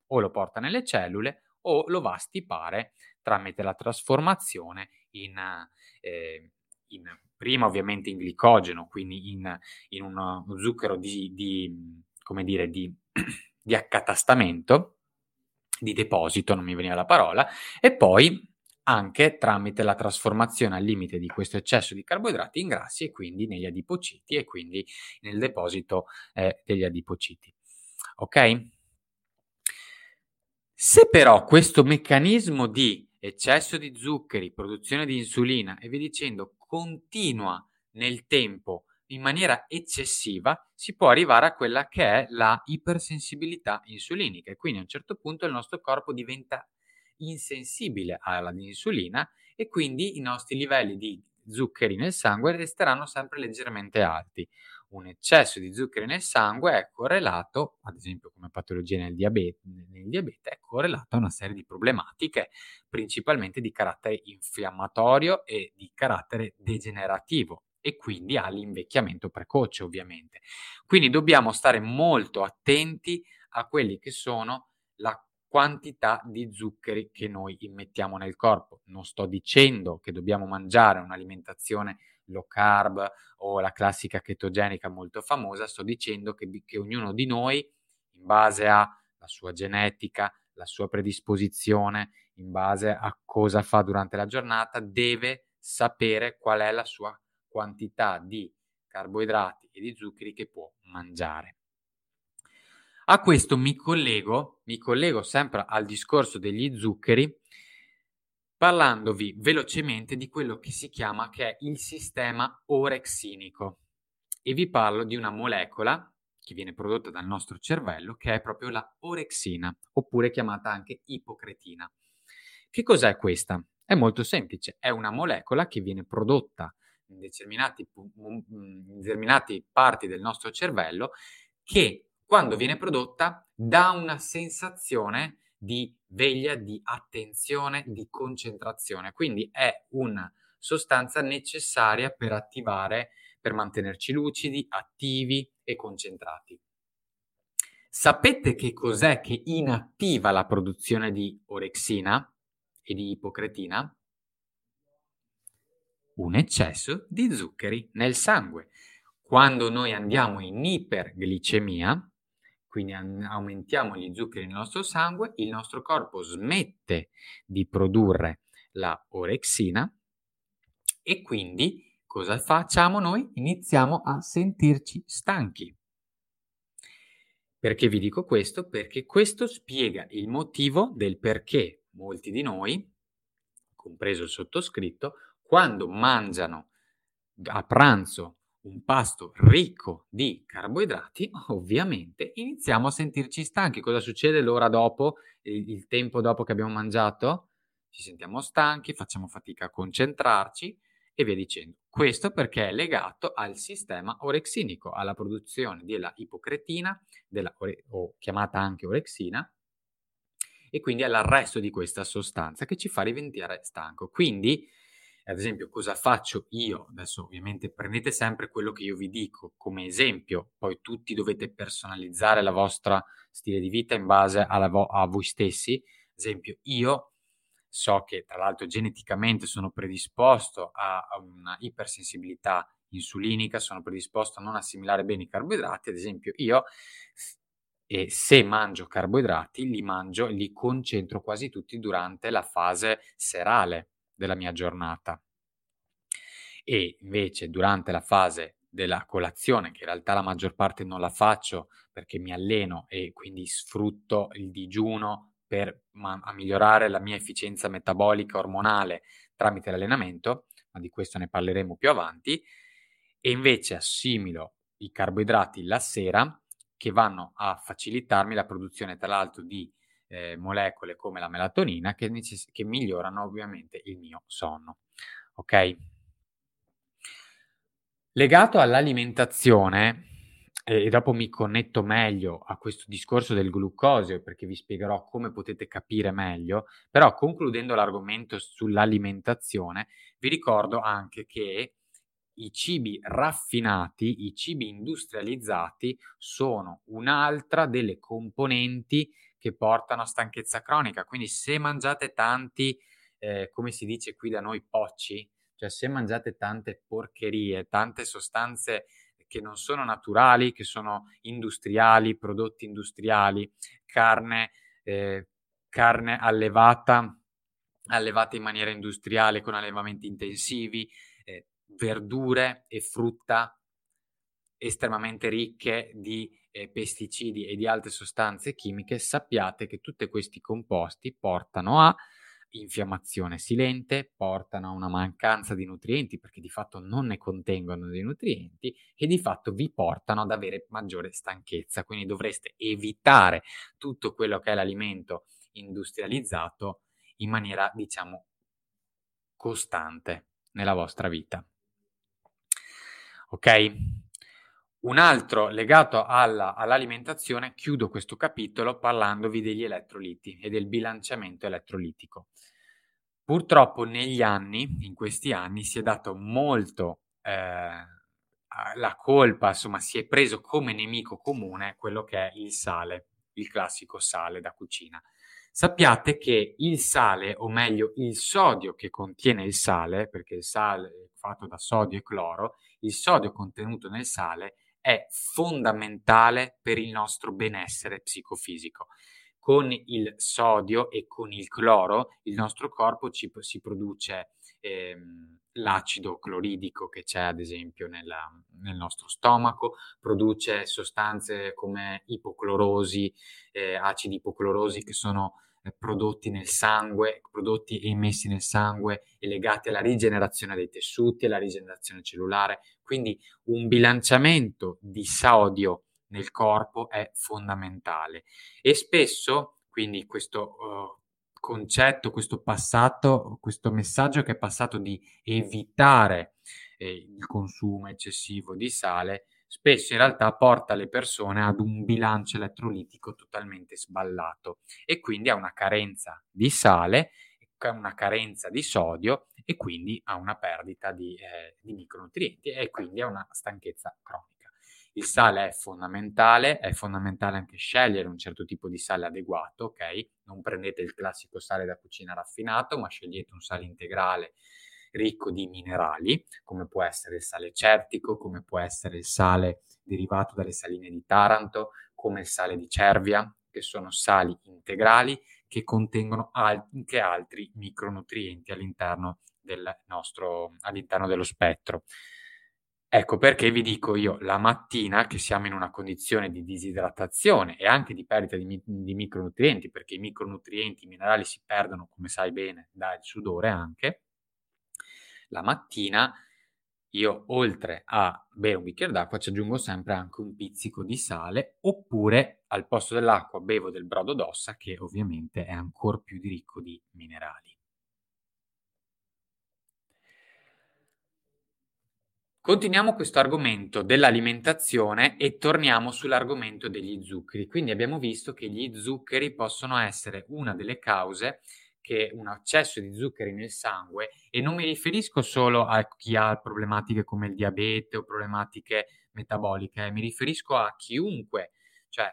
O lo porta nelle cellule o lo va a stipare tramite la trasformazione in, eh, in prima ovviamente in glicogeno, quindi in, in uno zucchero di, di, dire, di, di accatastamento, di deposito, non mi veniva la parola, e poi anche tramite la trasformazione al limite di questo eccesso di carboidrati in grassi e quindi negli adipociti e quindi nel deposito eh, degli adipociti. Ok? Se però questo meccanismo di eccesso di zuccheri, produzione di insulina e via dicendo continua nel tempo in maniera eccessiva, si può arrivare a quella che è la ipersensibilità insulinica e quindi a un certo punto il nostro corpo diventa insensibile all'insulina e quindi i nostri livelli di zuccheri nel sangue resteranno sempre leggermente alti un eccesso di zuccheri nel sangue è correlato, ad esempio come patologia nel diabete, nel diabete, è correlato a una serie di problematiche, principalmente di carattere infiammatorio e di carattere degenerativo e quindi all'invecchiamento precoce ovviamente. Quindi dobbiamo stare molto attenti a quelli che sono la quantità di zuccheri che noi immettiamo nel corpo. Non sto dicendo che dobbiamo mangiare un'alimentazione low carb o la classica chetogenica molto famosa, sto dicendo che, che ognuno di noi, in base alla sua genetica, la sua predisposizione, in base a cosa fa durante la giornata, deve sapere qual è la sua quantità di carboidrati e di zuccheri che può mangiare. A questo mi collego, mi collego sempre al discorso degli zuccheri parlandovi velocemente di quello che si chiama che è il sistema orexinico e vi parlo di una molecola che viene prodotta dal nostro cervello che è proprio la orexina oppure chiamata anche ipocretina. Che cos'è questa? È molto semplice, è una molecola che viene prodotta in determinate, in determinate parti del nostro cervello che quando viene prodotta dà una sensazione di veglia, di attenzione, di concentrazione. Quindi è una sostanza necessaria per attivare, per mantenerci lucidi, attivi e concentrati. Sapete che cos'è che inattiva la produzione di orexina e di ipocretina? Un eccesso di zuccheri nel sangue. Quando noi andiamo in iperglicemia, quindi aumentiamo gli zuccheri nel nostro sangue, il nostro corpo smette di produrre la orexina e quindi cosa facciamo noi? Iniziamo a sentirci stanchi. Perché vi dico questo? Perché questo spiega il motivo del perché molti di noi, compreso il sottoscritto, quando mangiano a pranzo un pasto ricco di carboidrati, ovviamente iniziamo a sentirci stanchi. Cosa succede l'ora dopo, il, tempo dopo che abbiamo mangiato? Ci sentiamo stanchi, facciamo fatica a concentrarci e via dicendo. Questo perché è legato al sistema orexinico, alla produzione della ipocretina, della, o chiamata anche orexina, e quindi all'arresto di questa sostanza che ci fa diventare stanco. Quindi ad esempio, cosa faccio io? Adesso ovviamente prendete sempre quello che io vi dico come esempio, poi tutti dovete personalizzare la vostra stile di vita in base vo- a voi stessi. Ad esempio, io so che tra l'altro geneticamente sono predisposto a, a una ipersensibilità insulinica, sono predisposto a non assimilare bene i carboidrati, ad esempio io e se mangio carboidrati li mangio, li concentro quasi tutti durante la fase serale della mia giornata. e invece durante la fase della colazione, che in realtà la maggior parte non la faccio perché mi alleno e quindi sfrutto il digiuno per ma- migliorare la mia efficienza metabolica ormonale tramite l'allenamento, ma di questo ne parleremo più avanti, e invece assimilo i carboidrati la sera che vanno a facilitarmi la produzione tra l'altro di eh, molecole come la melatonina che, necess- che migliorano ovviamente il mio sonno. Ok? Legato all'alimentazione, e dopo mi connetto meglio a questo discorso del glucosio perché vi spiegherò come potete capire meglio, però concludendo l'argomento sull'alimentazione, vi ricordo anche che i cibi raffinati, i cibi industrializzati sono un'altra delle componenti che portano a stanchezza cronica, quindi se mangiate tanti, eh, come si dice qui da noi, pocci, cioè se mangiate tante porcherie, tante sostanze che non sono naturali, che sono industriali, prodotti industriali, carne, eh, carne allevata, allevata in maniera industriale con allevamenti intensivi, eh, verdure e frutta estremamente ricche di eh, pesticidi e di altre sostanze chimiche, sappiate che tutti questi composti portano a infiammazione silente, portano a una mancanza di nutrienti perché di fatto non ne contengono dei nutrienti e di fatto vi portano ad avere maggiore stanchezza. Quindi dovreste evitare tutto quello che è l'alimento industrializzato in maniera, diciamo, costante nella vostra vita. Ok? Un altro legato alla, all'alimentazione, chiudo questo capitolo parlandovi degli elettroliti e del bilanciamento elettrolitico. Purtroppo negli anni, in questi anni, si è dato molto eh, la colpa, insomma, si è preso come nemico comune quello che è il sale, il classico sale da cucina. Sappiate che il sale, o meglio il sodio che contiene il sale, perché il sale è fatto da sodio e cloro, il sodio contenuto nel sale è fondamentale per il nostro benessere psicofisico. Con il sodio e con il cloro il nostro corpo ci, si produce ehm, l'acido cloridico che c'è ad esempio nella, nel nostro stomaco, produce sostanze come ipoclorosi, eh, acidi ipoclorosi che sono prodotti nel sangue, prodotti emessi nel sangue e legati alla rigenerazione dei tessuti, alla rigenerazione cellulare. Quindi un bilanciamento di sodio nel corpo è fondamentale e spesso, quindi questo uh, concetto, questo passato, questo messaggio che è passato di evitare eh, il consumo eccessivo di sale, spesso in realtà porta le persone ad un bilancio elettrolitico totalmente sballato e quindi a una carenza di sale, a una carenza di sodio e quindi a una perdita di, eh, di micronutrienti e quindi a una stanchezza cronica. Il sale è fondamentale, è fondamentale anche scegliere un certo tipo di sale adeguato, ok? Non prendete il classico sale da cucina raffinato, ma scegliete un sale integrale ricco di minerali, come può essere il sale certico, come può essere il sale derivato dalle saline di Taranto, come il sale di Cervia, che sono sali integrali che contengono anche altri micronutrienti all'interno, del nostro, all'interno dello spettro. Ecco perché vi dico io, la mattina che siamo in una condizione di disidratazione e anche di perdita di, di micronutrienti, perché i micronutrienti, i minerali si perdono, come sai bene, dal sudore anche, la mattina io oltre a bere un bicchiere d'acqua ci aggiungo sempre anche un pizzico di sale oppure al posto dell'acqua bevo del brodo d'ossa che ovviamente è ancora più ricco di minerali. Continuiamo questo argomento dell'alimentazione e torniamo sull'argomento degli zuccheri. Quindi abbiamo visto che gli zuccheri possono essere una delle cause che un eccesso di zuccheri nel sangue e non mi riferisco solo a chi ha problematiche come il diabete o problematiche metaboliche, eh, mi riferisco a chiunque, cioè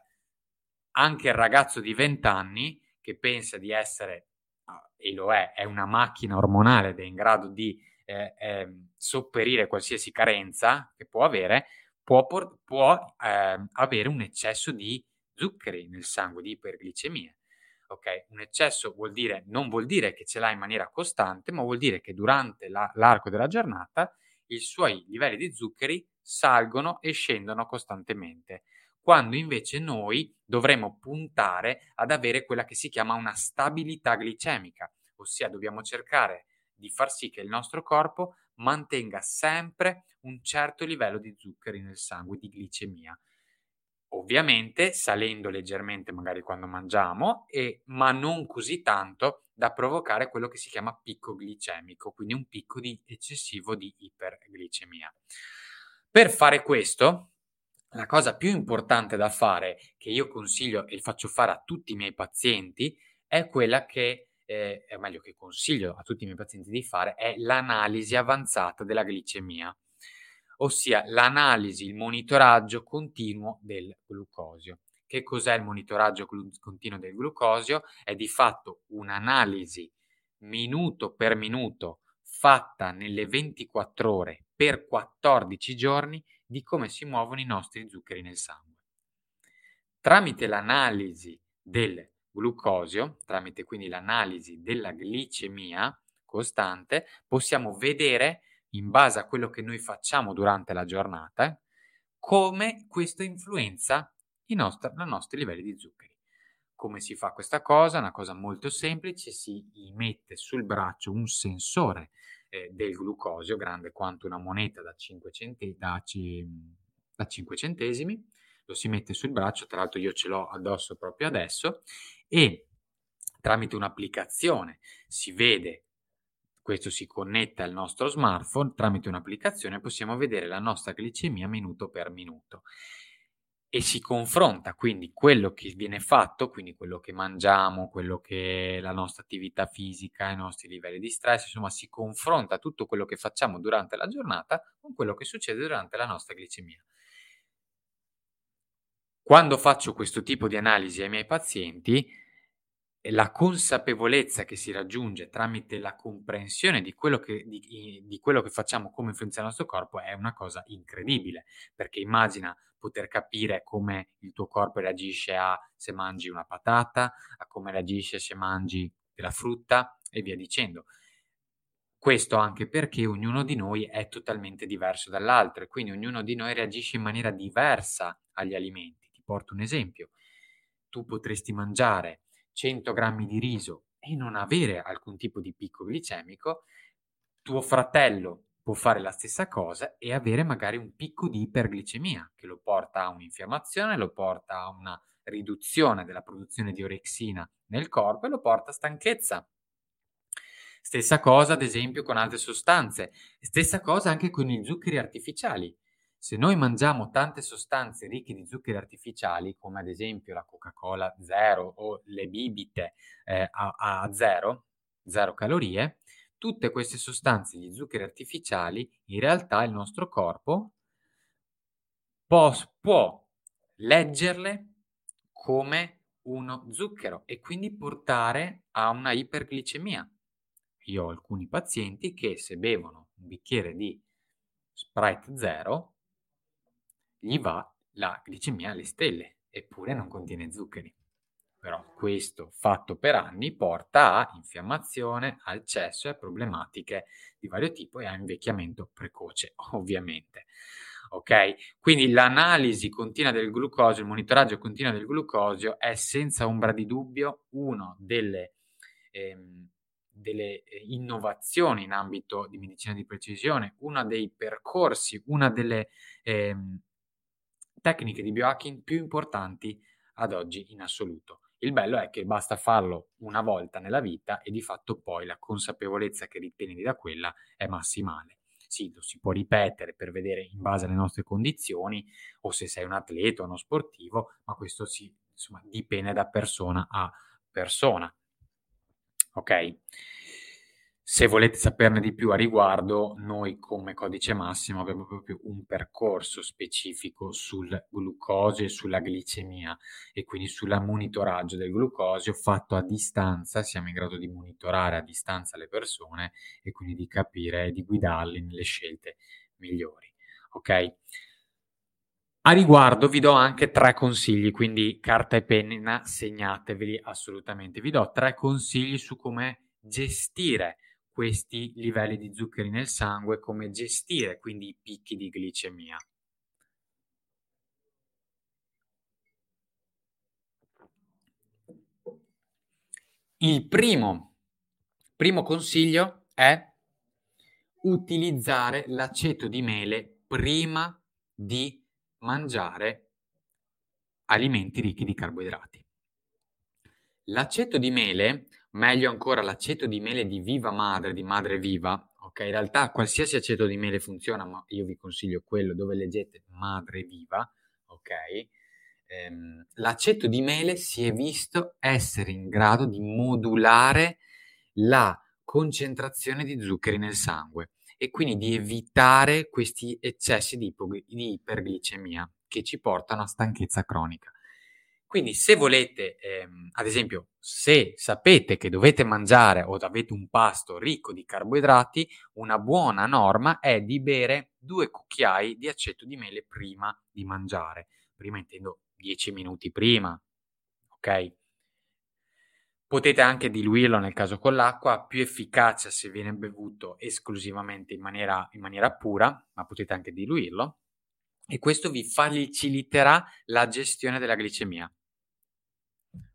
anche il ragazzo di 20 anni che pensa di essere, ah, e lo è, è una macchina ormonale ed è in grado di eh, eh, sopperire qualsiasi carenza che può avere, può, può eh, avere un eccesso di zuccheri nel sangue, di iperglicemia ok? Un eccesso vuol dire, non vuol dire che ce l'hai in maniera costante, ma vuol dire che durante la, l'arco della giornata i suoi livelli di zuccheri salgono e scendono costantemente, quando invece noi dovremmo puntare ad avere quella che si chiama una stabilità glicemica, ossia dobbiamo cercare di far sì che il nostro corpo mantenga sempre un certo livello di zuccheri nel sangue, di glicemia. Ovviamente salendo leggermente magari quando mangiamo, e, ma non così tanto da provocare quello che si chiama picco glicemico, quindi un picco di eccessivo di iperglicemia. Per fare questo, la cosa più importante da fare, che io consiglio e faccio fare a tutti i miei pazienti, è quella che eh, è meglio che consiglio a tutti i miei pazienti di fare, è l'analisi avanzata della glicemia, ossia l'analisi, il monitoraggio continuo del glucosio. Che cos'è il monitoraggio glu- continuo del glucosio? È di fatto un'analisi minuto per minuto fatta nelle 24 ore per 14 giorni di come si muovono i nostri zuccheri nel sangue. Tramite l'analisi del glucosio, tramite quindi l'analisi della glicemia costante, possiamo vedere, in base a quello che noi facciamo durante la giornata, come questo influenza i nostri, i nostri livelli di zuccheri. Come si fa questa cosa? Una cosa molto semplice, si mette sul braccio un sensore eh, del glucosio grande quanto una moneta da 5, centi- da, c- da 5 centesimi, lo si mette sul braccio, tra l'altro io ce l'ho addosso proprio adesso, e tramite un'applicazione si vede, questo si connette al nostro smartphone, tramite un'applicazione possiamo vedere la nostra glicemia minuto per minuto e si confronta quindi quello che viene fatto, quindi quello che mangiamo, quello che la nostra attività fisica, i nostri livelli di stress, insomma si confronta tutto quello che facciamo durante la giornata con quello che succede durante la nostra glicemia. Quando faccio questo tipo di analisi ai miei pazienti, la consapevolezza che si raggiunge tramite la comprensione di quello, che, di, di quello che facciamo, come influenza il nostro corpo, è una cosa incredibile, perché immagina poter capire come il tuo corpo reagisce a se mangi una patata, a come reagisce se mangi della frutta e via dicendo. Questo anche perché ognuno di noi è totalmente diverso dall'altro e quindi ognuno di noi reagisce in maniera diversa agli alimenti. Ti porto un esempio. Tu potresti mangiare 100 grammi di riso e non avere alcun tipo di picco glicemico, tuo fratello può fare la stessa cosa e avere magari un picco di iperglicemia che lo porta a un'infiammazione, lo porta a una riduzione della produzione di orexina nel corpo e lo porta a stanchezza. Stessa cosa, ad esempio, con altre sostanze. Stessa cosa anche con i zuccheri artificiali. Se noi mangiamo tante sostanze ricche di zuccheri artificiali, come ad esempio la Coca-Cola zero o le bibite eh, a, a zero, zero calorie, tutte queste sostanze di zuccheri artificiali, in realtà il nostro corpo può, può leggerle come uno zucchero e quindi portare a una iperglicemia. Io ho alcuni pazienti che se bevono un bicchiere di Sprite zero gli va la glicemia alle stelle, eppure non contiene zuccheri. Però questo fatto per anni porta a infiammazione, al cesso e a problematiche di vario tipo e a invecchiamento precoce, ovviamente. Ok? Quindi l'analisi continua del glucosio, il monitoraggio continuo del glucosio è senza ombra di dubbio una delle, ehm, delle eh, innovazioni in ambito di medicina di precisione, uno dei percorsi, una delle ehm, tecniche di biohacking più importanti ad oggi in assoluto. Il bello è che basta farlo una volta nella vita e di fatto poi la consapevolezza che ritieni da quella è massimale. Sì, lo si può ripetere per vedere in base alle nostre condizioni o se sei un atleta o uno sportivo, ma questo sì, insomma, dipende da persona a persona. Ok? Se volete saperne di più a riguardo, noi come Codice Massimo abbiamo proprio un percorso specifico sul glucosio e sulla glicemia e quindi sul monitoraggio del glucosio fatto a distanza, siamo in grado di monitorare a distanza le persone e quindi di capire e di guidarli nelle scelte migliori. Ok? A riguardo vi do anche tre consigli, quindi carta e penna, segnateveli assolutamente. Vi do tre consigli su come gestire questi livelli di zuccheri nel sangue, come gestire quindi i picchi di glicemia. Il primo, primo consiglio è utilizzare l'aceto di mele prima di mangiare alimenti ricchi di carboidrati. L'aceto di mele, meglio ancora l'aceto di mele di viva madre, di madre viva, ok? In realtà qualsiasi aceto di mele funziona, ma io vi consiglio quello dove leggete madre viva, ok? ehm, l'aceto di mele si è visto essere in grado di modulare la concentrazione di zuccheri nel sangue e quindi di evitare questi eccessi di, ipo- di iperglicemia che ci portano a stanchezza cronica. Quindi se volete, ehm, ad esempio, se sapete che dovete mangiare o avete un pasto ricco di carboidrati, una buona norma è di bere due cucchiai di aceto di mele prima di mangiare. Prima intendo 10 minuti prima, ok? Potete anche diluirlo nel caso con l'acqua, più efficacia se viene bevuto esclusivamente in maniera, in maniera pura, ma potete anche diluirlo e questo vi faciliterà la gestione della glicemia.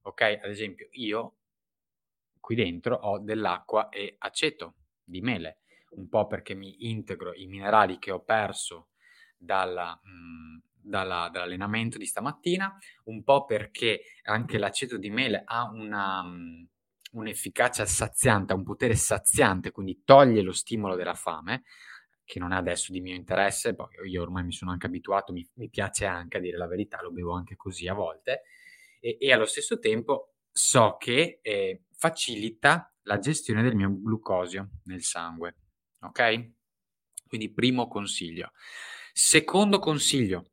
Ok, ad esempio io qui dentro ho dell'acqua e aceto di mele, un po' perché mi integro i minerali che ho perso dalla, mh, mm, dalla, dall'allenamento di stamattina, un po' perché anche l'aceto di mele ha una, um, un'efficacia saziante, ha un potere saziante, quindi toglie lo stimolo della fame, che non è adesso di mio interesse, poi io ormai mi sono anche abituato, mi, mi piace anche a dire la verità, lo bevo anche così a volte, e, e allo stesso tempo so che eh, facilita la gestione del mio glucosio nel sangue, ok? Quindi primo consiglio. Secondo consiglio,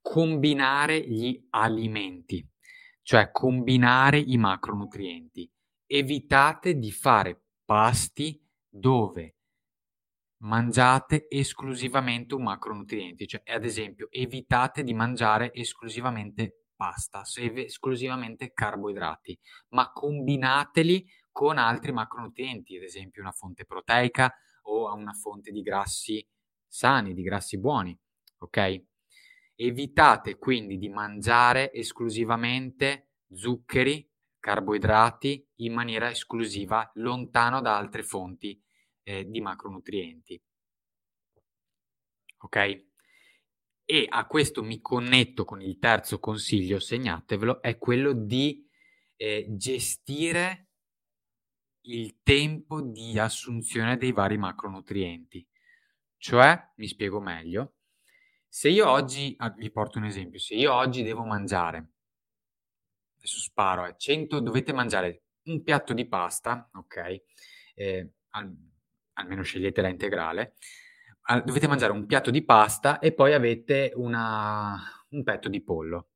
combinare gli alimenti, cioè combinare i macronutrienti. Evitate di fare pasti dove mangiate esclusivamente un macronutriente, cioè ad esempio evitate di mangiare esclusivamente pasta, esclusivamente carboidrati, ma combinateli con altri macronutrienti, ad esempio una fonte proteica o una fonte di grassi sani, di grassi buoni, ok? Evitate quindi di mangiare esclusivamente zuccheri, carboidrati in maniera esclusiva, lontano da altre fonti eh, di macronutrienti. Ok? E a questo mi connetto con il terzo consiglio, segnatevelo, è quello di eh, gestire il tempo di assunzione dei vari macronutrienti. Cioè, mi spiego meglio, se io oggi, ah, vi porto un esempio, se io oggi devo mangiare, adesso sparo, eh, 100, dovete mangiare un piatto di pasta, ok? Eh, al, almeno scegliete la integrale, al, dovete mangiare un piatto di pasta e poi avete una, un petto di pollo,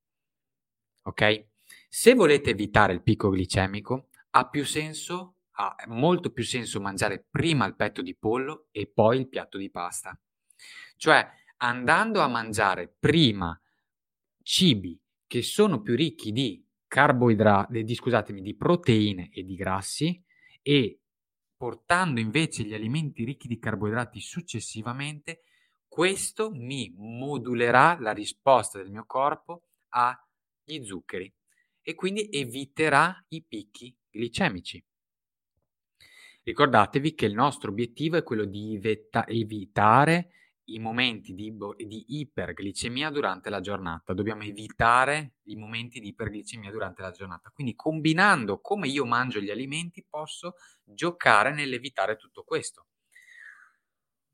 ok? Se volete evitare il picco glicemico, ha più senso, ha molto più senso mangiare prima il petto di pollo e poi il piatto di pasta. Cioè, andando a mangiare prima cibi che sono più ricchi di carboidrati, scusatemi, di proteine e di grassi e portando invece gli alimenti ricchi di carboidrati successivamente, questo mi modulerà la risposta del mio corpo agli zuccheri e quindi eviterà i picchi glicemici. Ricordatevi che il nostro obiettivo è quello di evitare i momenti di, di, iperglicemia durante la giornata. Dobbiamo evitare i momenti di iperglicemia durante la giornata. Quindi combinando come io mangio gli alimenti posso giocare nell'evitare tutto questo.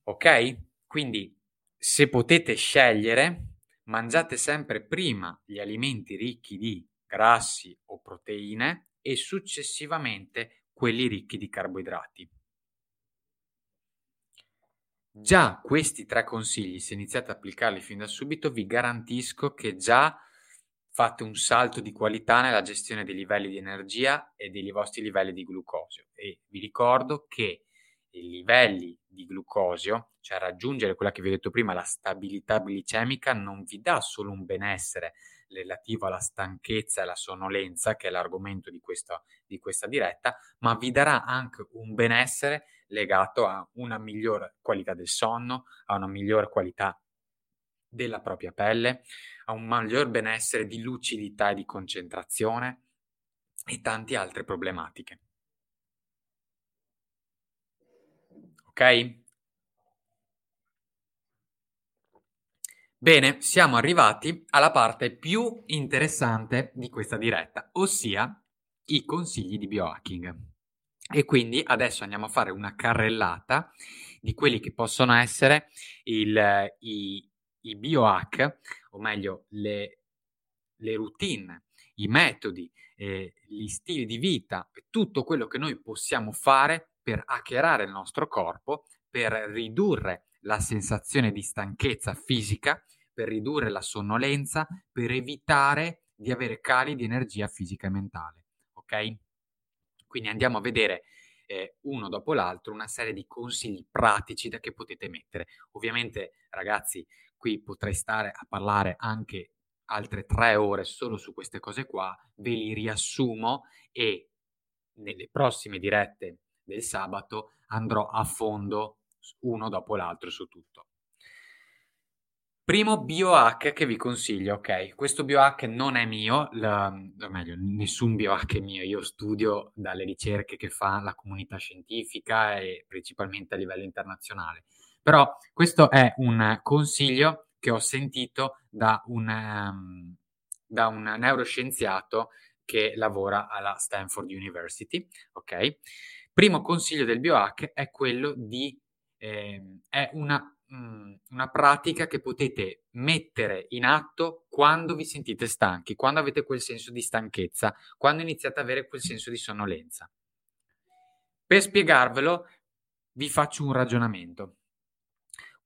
Ok? Quindi se potete scegliere, mangiate sempre prima gli alimenti ricchi di grassi o proteine e successivamente quelli ricchi di carboidrati. Già questi tre consigli, se iniziate ad applicarli fin da subito, vi garantisco che già fate un salto di qualità nella gestione dei livelli di energia e dei vostri livelli di glucosio. E vi ricordo che i livelli di glucosio, cioè raggiungere quella che vi ho detto prima, la stabilità glicemica, non vi dà solo un benessere relativo alla stanchezza e alla sonnolenza, che è l'argomento di questa, di questa diretta, ma vi darà anche un benessere legato a una migliore qualità del sonno, a una migliore qualità della propria pelle, a un maggior benessere di lucidità e di concentrazione e tante altre problematiche. Ok? Bene, siamo arrivati alla parte più interessante di questa diretta, ossia i consigli di biohacking. E quindi adesso andiamo a fare una carrellata di quelli che possono essere il, i, i biohack, o meglio le, le routine, i metodi, eh, gli stili di vita, tutto quello che noi possiamo fare per hackerare il nostro corpo, per ridurre la sensazione di stanchezza fisica, per ridurre la sonnolenza, per evitare di avere cali di energia fisica e mentale. Ok? Quindi andiamo a vedere eh, uno dopo l'altro una serie di consigli pratici da che potete mettere. Ovviamente, ragazzi, qui potrei stare a parlare anche altre tre ore solo su queste cose qua, ve li riassumo e nelle prossime dirette del sabato andrò a fondo uno dopo l'altro su tutto. Primo biohack che vi consiglio, ok? Questo biohack non è mio, la, o meglio, nessun biohack è mio, io studio dalle ricerche che fa la comunità scientifica e principalmente a livello internazionale. Però questo è un consiglio che ho sentito da un, um, da un neuroscienziato che lavora alla Stanford University, ok? Primo consiglio del biohack è quello di, eh, è una Mm, una pratica che potete mettere in atto quando vi sentite stanchi, quando avete quel senso di stanchezza, quando iniziate ad avere quel senso di sonnolenza. Per spiegarvelo vi faccio un ragionamento.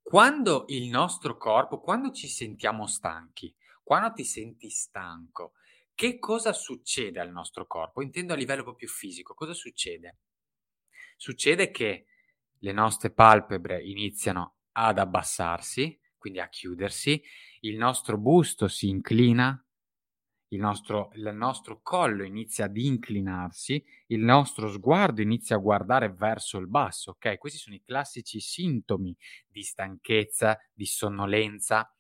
Quando il nostro corpo, quando ci sentiamo stanchi, quando ti senti stanco, che cosa succede al nostro corpo? Intendo a livello proprio fisico, cosa succede? Succede che le nostre palpebre iniziano ad abbassarsi, quindi a chiudersi, il nostro busto si inclina, il nostro, il nostro collo inizia ad inclinarsi, il nostro sguardo inizia a guardare verso il basso, ok? Questi sono i classici sintomi di stanchezza, di sonnolenza.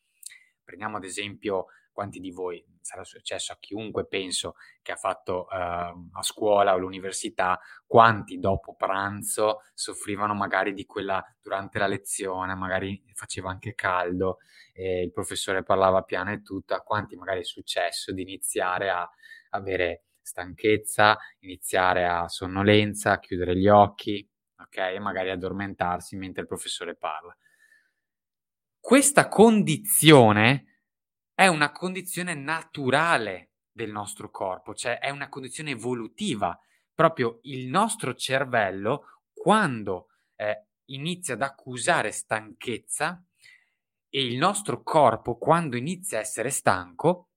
Prendiamo ad esempio quanti di voi sarà successo a chiunque penso che ha fatto uh, a scuola o all'università, quanti dopo pranzo soffrivano magari di quella durante la lezione, magari faceva anche caldo, e il professore parlava piano e tutto, a quanti magari è successo di iniziare a avere stanchezza, iniziare a sonnolenza, a chiudere gli occhi, ok? E magari addormentarsi mentre il professore parla. Questa condizione è una condizione naturale del nostro corpo, cioè è una condizione evolutiva. Proprio il nostro cervello, quando eh, inizia ad accusare stanchezza, e il nostro corpo, quando inizia a essere stanco,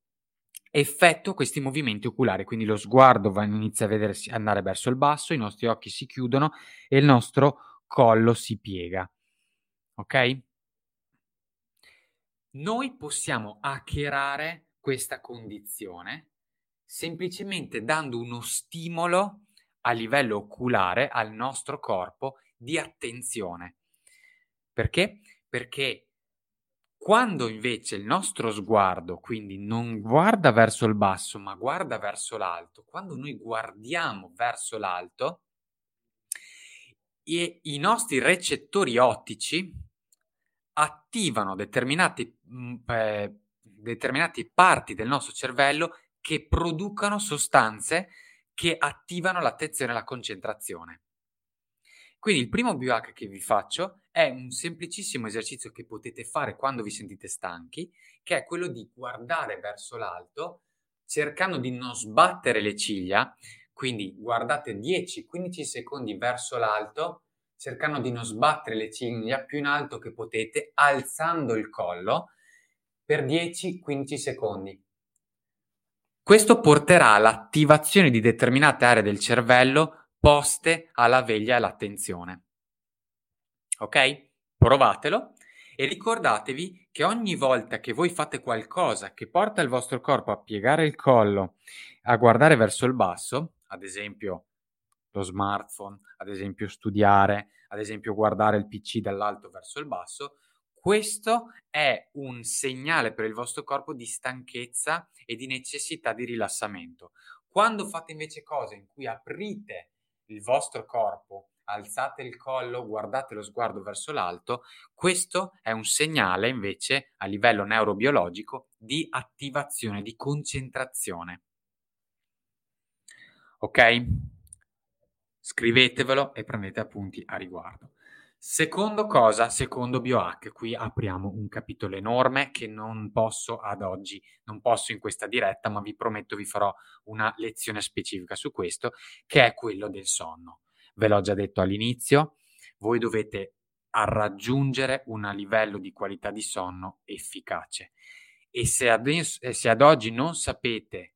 effettua questi movimenti oculari, quindi lo sguardo va, inizia a vedersi, andare verso il basso, i nostri occhi si chiudono e il nostro collo si piega. Ok? Noi possiamo hackerare questa condizione semplicemente dando uno stimolo a livello oculare al nostro corpo di attenzione. Perché? Perché quando invece il nostro sguardo, quindi non guarda verso il basso, ma guarda verso l'alto, quando noi guardiamo verso l'alto, i, i nostri recettori ottici, attivano determinati, mh, mm, eh, determinate parti del nostro cervello che producono sostanze che attivano l'attenzione e la concentrazione. Quindi il primo biohack che vi faccio è un semplicissimo esercizio che potete fare quando vi sentite stanchi, che è quello di guardare verso l'alto, cercando di non sbattere le ciglia, quindi guardate 10-15 secondi verso l'alto cercando di non sbattere le ciglia più in alto che potete, alzando il collo per 10-15 secondi. Questo porterà all'attivazione di determinate aree del cervello poste alla veglia e all'attenzione. Ok? Provatelo e ricordatevi che ogni volta che voi fate qualcosa che porta il vostro corpo a piegare il collo, a guardare verso il basso, ad esempio lo smartphone, ad esempio studiare, ad esempio guardare il PC dall'alto verso il basso, questo è un segnale per il vostro corpo di stanchezza e di necessità di rilassamento. Quando fate invece cose in cui aprite il vostro corpo, alzate il collo, guardate lo sguardo verso l'alto, questo è un segnale invece a livello neurobiologico di attivazione, di concentrazione. Ok? Scrivetevelo e prendete appunti a riguardo. Secondo cosa, secondo BioHack, qui apriamo un capitolo enorme che non posso ad oggi, non posso in questa diretta, ma vi prometto vi farò una lezione specifica su questo, che è quello del sonno. Ve l'ho già detto all'inizio, voi dovete raggiungere un livello di qualità di sonno efficace. E se ad, se ad oggi non sapete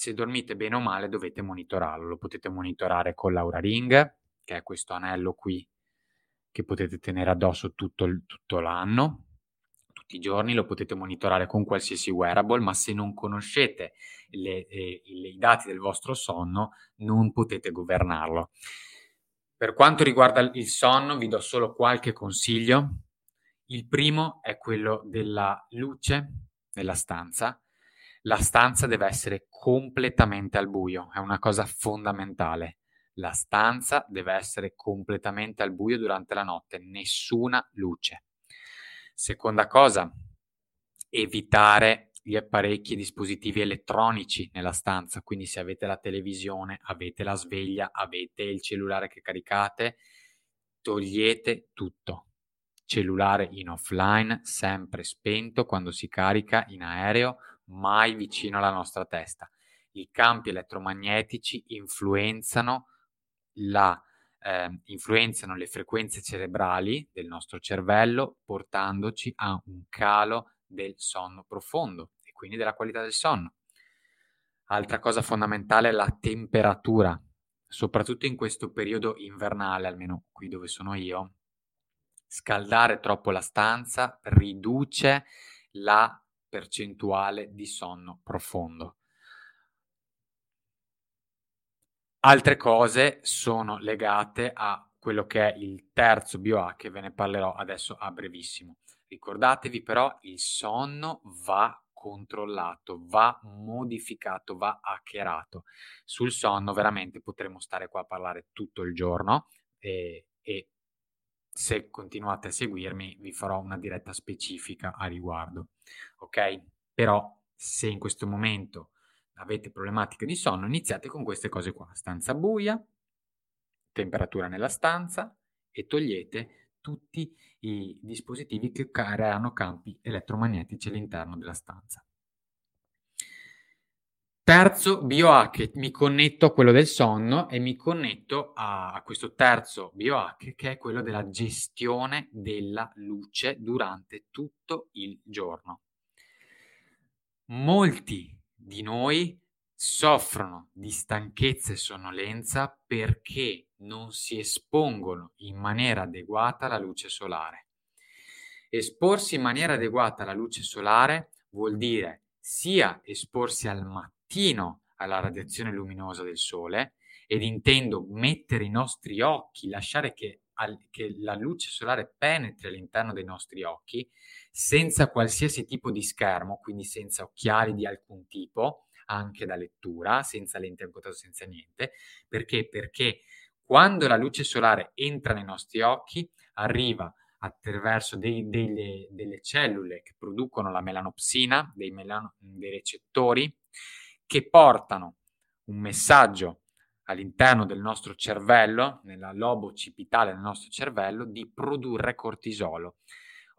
se dormite bene o male, dovete monitorarlo. Lo potete monitorare con l'Aura Ring, che è questo anello qui che potete tenere addosso tutto, tutto l'anno, tutti i giorni, lo potete monitorare con qualsiasi wearable, ma se non conoscete le, eh, i dati del vostro sonno, non potete governarlo. Per quanto riguarda il sonno, vi do solo qualche consiglio. Il primo è quello della luce nella stanza. La stanza deve essere completamente al buio, è una cosa fondamentale. La stanza deve essere completamente al buio durante la notte, nessuna luce. Seconda cosa, evitare gli apparecchi e dispositivi elettronici nella stanza, quindi se avete la televisione, avete la sveglia, avete il cellulare che caricate, togliete tutto. Cellulare in offline, sempre spento quando si carica in aereo, mai vicino alla nostra testa. I campi elettromagnetici influenzano la, eh, influenzano le frequenze cerebrali del nostro cervello, portandoci a un calo del sonno profondo e quindi della qualità del sonno. Altra cosa fondamentale è la temperatura, soprattutto in questo periodo invernale, almeno qui dove sono io. Scaldare troppo la stanza riduce la percentuale di sonno profondo. Altre cose sono legate a quello che è il terzo BioA che ve ne parlerò adesso a brevissimo. Ricordatevi però il sonno va controllato, va modificato, va hackerato. Sul sonno veramente potremo stare qua a parlare tutto il giorno e, e se continuate a seguirmi vi farò una diretta specifica a riguardo. Ok? Però se in questo momento avete problematiche di sonno, iniziate con queste cose qua. Stanza buia, temperatura nella stanza e togliete tutti i dispositivi che creano campi elettromagnetici all'interno della stanza. Terzo biohack, mi connetto a quello del sonno e mi connetto a, questo terzo biohack che è quello della gestione della luce durante tutto il giorno. Molti di noi soffrono di stanchezza e sonnolenza perché non si espongono in maniera adeguata alla luce solare. Esporsi in maniera adeguata alla luce solare vuol dire sia esporsi al mattino alla radiazione luminosa del sole, ed intendo mettere i nostri occhi, lasciare che, al, che la luce solare penetri all'interno dei nostri occhi, senza qualsiasi tipo di schermo, quindi senza occhiali di alcun tipo, anche da lettura, senza lente a contatto, senza niente. Perché? Perché quando la luce solare entra nei nostri occhi, arriva attraverso dei, delle, delle, cellule che producono la melanopsina, dei, melano, dei recettori, che portano un messaggio all'interno del nostro cervello, nella lobo occipitale del nostro cervello, di produrre cortisolo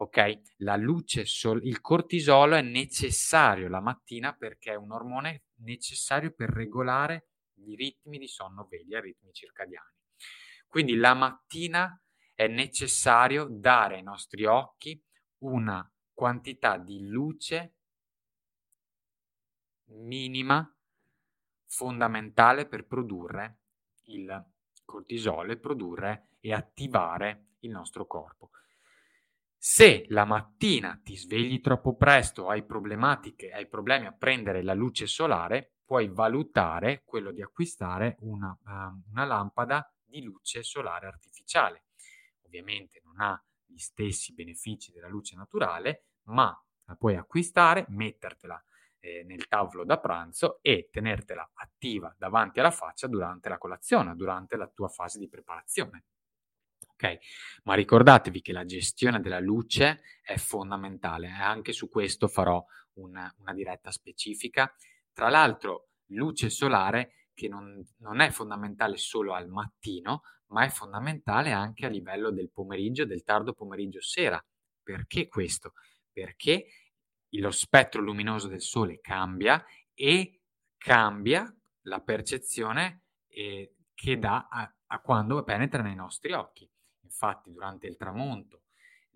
ok? La luce, sol- il cortisolo è necessario la mattina perché è un ormone necessario per regolare i ritmi di sonno veglia, i ritmi circadiani. Quindi la mattina è necessario dare ai nostri occhi una quantità di luce minima fondamentale per produrre il cortisolo e produrre e attivare il nostro corpo. Se la mattina ti svegli troppo presto, hai problematiche, hai problemi a prendere la luce solare, puoi valutare quello di acquistare una, uh, una lampada di luce solare artificiale. Ovviamente non ha gli stessi benefici della luce naturale, ma la puoi acquistare, mettertela eh, nel tavolo da pranzo e tenertela attiva davanti alla faccia durante la colazione, durante la tua fase di preparazione. Ok, ma ricordatevi che la gestione della luce è fondamentale e anche su questo farò una, una diretta specifica. Tra l'altro, luce solare che non, non è fondamentale solo al mattino, ma è fondamentale anche a livello del pomeriggio, del tardo pomeriggio sera. Perché questo? Perché lo spettro luminoso del Sole cambia e cambia la percezione eh, che dà a, a quando penetra nei nostri occhi. Infatti, durante il tramonto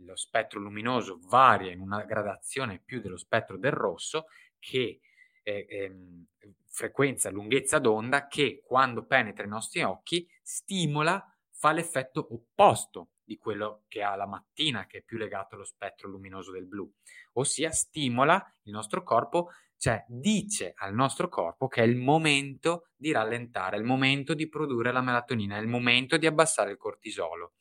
lo spettro luminoso varia in una gradazione più dello spettro del rosso che eh, ehm, frequenza, lunghezza d'onda che quando penetra i nostri occhi stimola, fa l'effetto opposto di quello che ha la mattina, che è più legato allo spettro luminoso del blu, ossia stimola il nostro corpo, cioè dice al nostro corpo che è il momento di rallentare, è il momento di produrre la melatonina, è il momento di abbassare il cortisolo.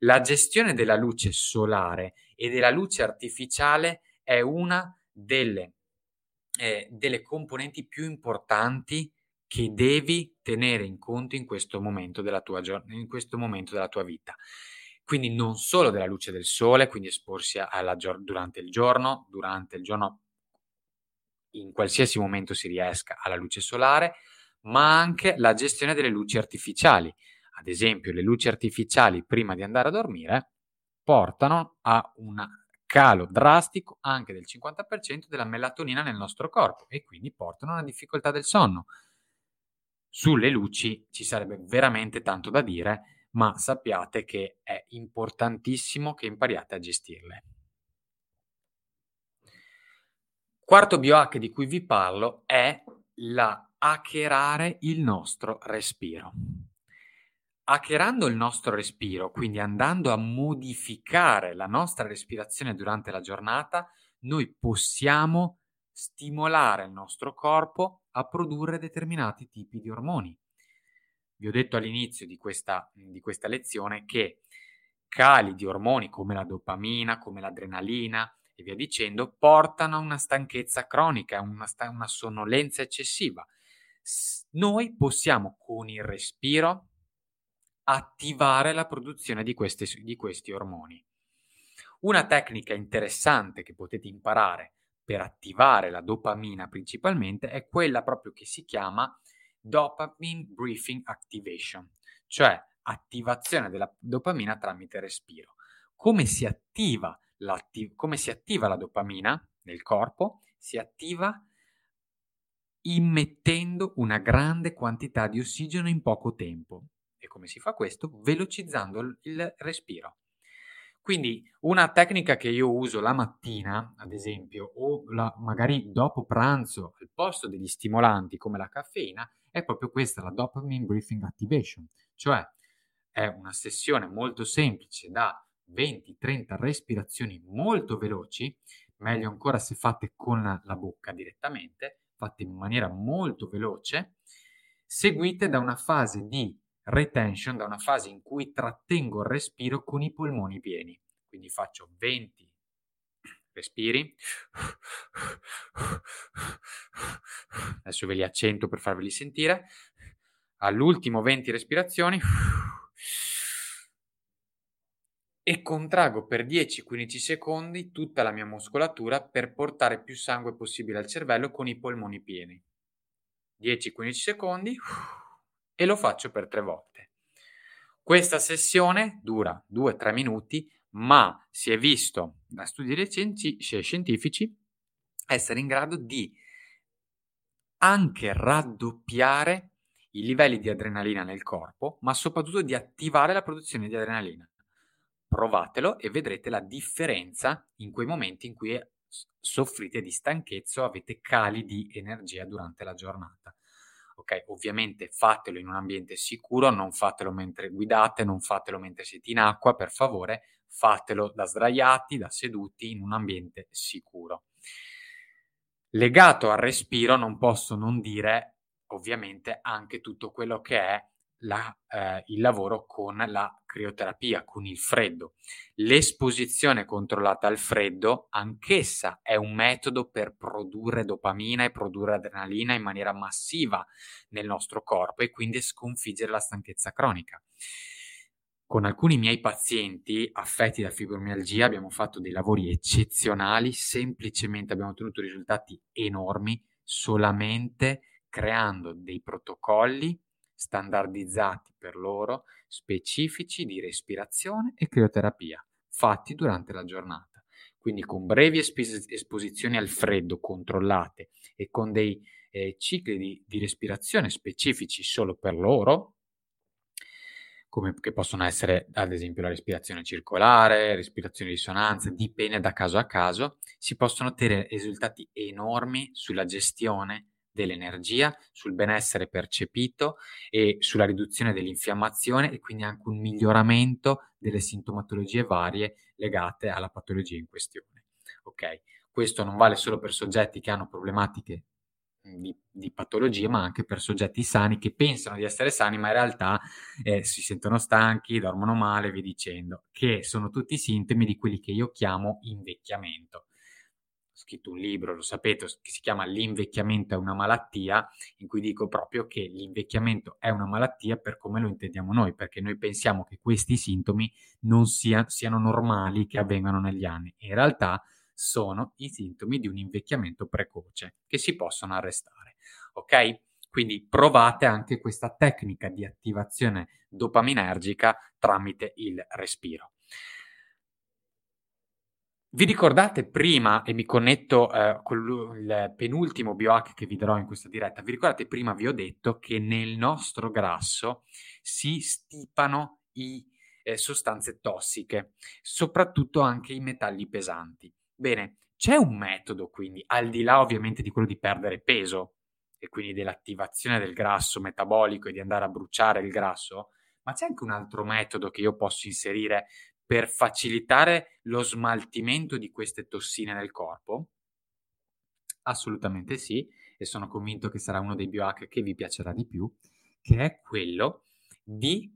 La gestione della luce solare e della luce artificiale è una delle, eh, delle componenti più importanti che devi tenere in conto in questo momento della tua, in questo momento della tua vita quindi non solo della luce del sole, quindi esporsi alla, durante il giorno, durante il giorno in qualsiasi momento si riesca alla luce solare, ma anche la gestione delle luci artificiali. Ad esempio, le luci artificiali prima di andare a dormire portano a un calo drastico anche del 50% della melatonina nel nostro corpo e quindi portano a una difficoltà del sonno. Sulle luci ci sarebbe veramente tanto da dire ma sappiate che è importantissimo che impariate a gestirle. Quarto biohack di cui vi parlo è la hackerare il nostro respiro. Hackerando il nostro respiro, quindi andando a modificare la nostra respirazione durante la giornata, noi possiamo stimolare il nostro corpo a produrre determinati tipi di ormoni vi ho detto all'inizio di questa, di questa lezione che cali di ormoni come la dopamina, come l'adrenalina e via dicendo, portano a una stanchezza cronica, una, sta- una sonnolenza eccessiva. S- noi possiamo con il respiro attivare la produzione di, queste, di questi ormoni. Una tecnica interessante che potete imparare per attivare la dopamina principalmente è quella proprio che si chiama dopamine briefing activation, cioè attivazione della dopamina tramite respiro. Come si attiva, come si attiva la dopamina nel corpo? Si attiva immettendo una grande quantità di ossigeno in poco tempo. E come si fa questo? Velocizzando il respiro. Quindi una tecnica che io uso la mattina, ad esempio, o la, magari dopo pranzo, al posto degli stimolanti come la caffeina, è proprio questa, la dopamine briefing activation, cioè è una sessione molto semplice da 20-30 respirazioni molto veloci, meglio ancora se fatte con la bocca direttamente, fatte in maniera molto veloce, seguite da una fase di retention, da una fase in cui trattengo il respiro con i polmoni pieni. Quindi faccio 20 respiri. Adesso ve li accento per farveli sentire. All'ultimo 20 respirazioni. E contraggo per 10-15 secondi tutta la mia muscolatura per portare più sangue possibile al cervello con i polmoni pieni. 10-15 secondi e lo faccio per tre volte. Questa sessione dura 2-3 minuti, ma si è visto da studi recenti scientifici essere in grado di anche raddoppiare i livelli di adrenalina nel corpo, ma soprattutto di attivare la produzione di adrenalina. Provatelo e vedrete la differenza in quei momenti in cui soffrite di stanchezza o avete cali di energia durante la giornata. Ok, ovviamente fatelo in un ambiente sicuro, non fatelo mentre guidate, non fatelo mentre siete in acqua, per favore, fatelo da sdraiati, da seduti, in un ambiente sicuro. Legato al respiro non posso non dire ovviamente anche tutto quello che è la, eh, il lavoro con la crioterapia, con il freddo. L'esposizione controllata al freddo, anch'essa è un metodo per produrre dopamina e produrre adrenalina in maniera massiva nel nostro corpo e quindi sconfiggere la stanchezza cronica. Con alcuni miei pazienti affetti da fibromialgia abbiamo fatto dei lavori eccezionali, semplicemente abbiamo ottenuto risultati enormi solamente creando dei protocolli standardizzati per loro, specifici di respirazione e crioterapia, fatti durante la giornata. Quindi con brevi espos- esposizioni al freddo controllate e con dei eh, cicli di, di respirazione specifici solo per loro, come che possono essere ad esempio la respirazione circolare, respirazione di risonanza, dipende da caso a caso, si possono ottenere risultati enormi sulla gestione dell'energia, sul benessere percepito e sulla riduzione dell'infiammazione e quindi anche un miglioramento delle sintomatologie varie legate alla patologia in questione. Ok? Questo non vale solo per soggetti che hanno problematiche di, di, patologie, ma anche per soggetti sani che pensano di essere sani, ma in realtà eh, si sentono stanchi, dormono male, vi dicendo, che sono tutti sintomi di quelli che io chiamo invecchiamento scritto un libro, lo sapete, che si chiama L'invecchiamento è una malattia, in cui dico proprio che l'invecchiamento è una malattia per come lo intendiamo noi, perché noi pensiamo che questi sintomi non sia, siano normali che avvengano negli anni. In realtà sono i sintomi di un invecchiamento precoce che si possono arrestare. Ok? Quindi provate anche questa tecnica di attivazione dopaminergica tramite il respiro. Vi ricordate prima, e mi connetto eh, con il penultimo biohack che vi darò in questa diretta, vi ricordate prima vi ho detto che nel nostro grasso si stipano i eh, sostanze tossiche, soprattutto anche i metalli pesanti. Bene, c'è un metodo quindi, al di là ovviamente di quello di perdere peso e quindi dell'attivazione del grasso metabolico e di andare a bruciare il grasso, ma c'è anche un altro metodo che io posso inserire per facilitare lo smaltimento di queste tossine nel corpo? Assolutamente sì, e sono convinto che sarà uno dei biohack che vi piacerà di più, che è quello di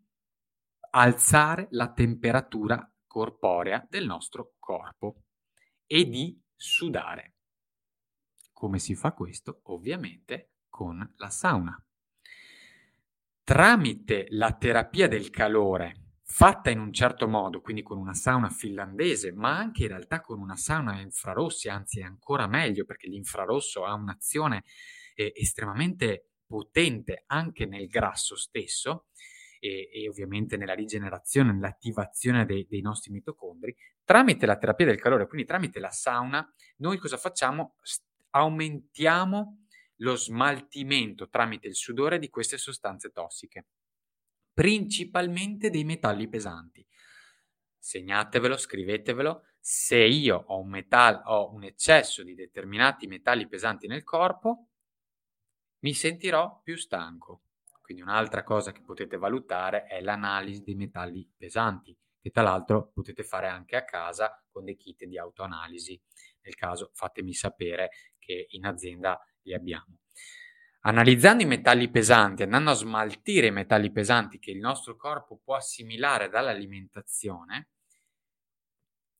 alzare la temperatura corporea del nostro corpo e di sudare. Come si fa questo? Ovviamente con la sauna. Tramite la terapia del calore fatta in un certo modo, quindi con una sauna finlandese, ma anche in realtà con una sauna a infrarossi, anzi è ancora meglio perché l'infrarosso ha un'azione eh, estremamente potente anche nel grasso stesso e, e, ovviamente nella rigenerazione, nell'attivazione dei, dei nostri mitocondri, tramite la terapia del calore, quindi tramite la sauna, noi cosa facciamo? aumentiamo lo smaltimento tramite il sudore di queste sostanze tossiche principalmente dei metalli pesanti. Segnatevelo, scrivetevelo. Se io ho un, metallo, ho un eccesso di determinati metalli pesanti nel corpo, mi sentirò più stanco. Quindi un'altra cosa che potete valutare è l'analisi dei metalli pesanti, che tra l'altro potete fare anche a casa con dei kit di autoanalisi. Nel caso fatemi sapere che in azienda li abbiamo. Analizzando i metalli pesanti, andando a smaltire i metalli pesanti che il nostro corpo può assimilare dall'alimentazione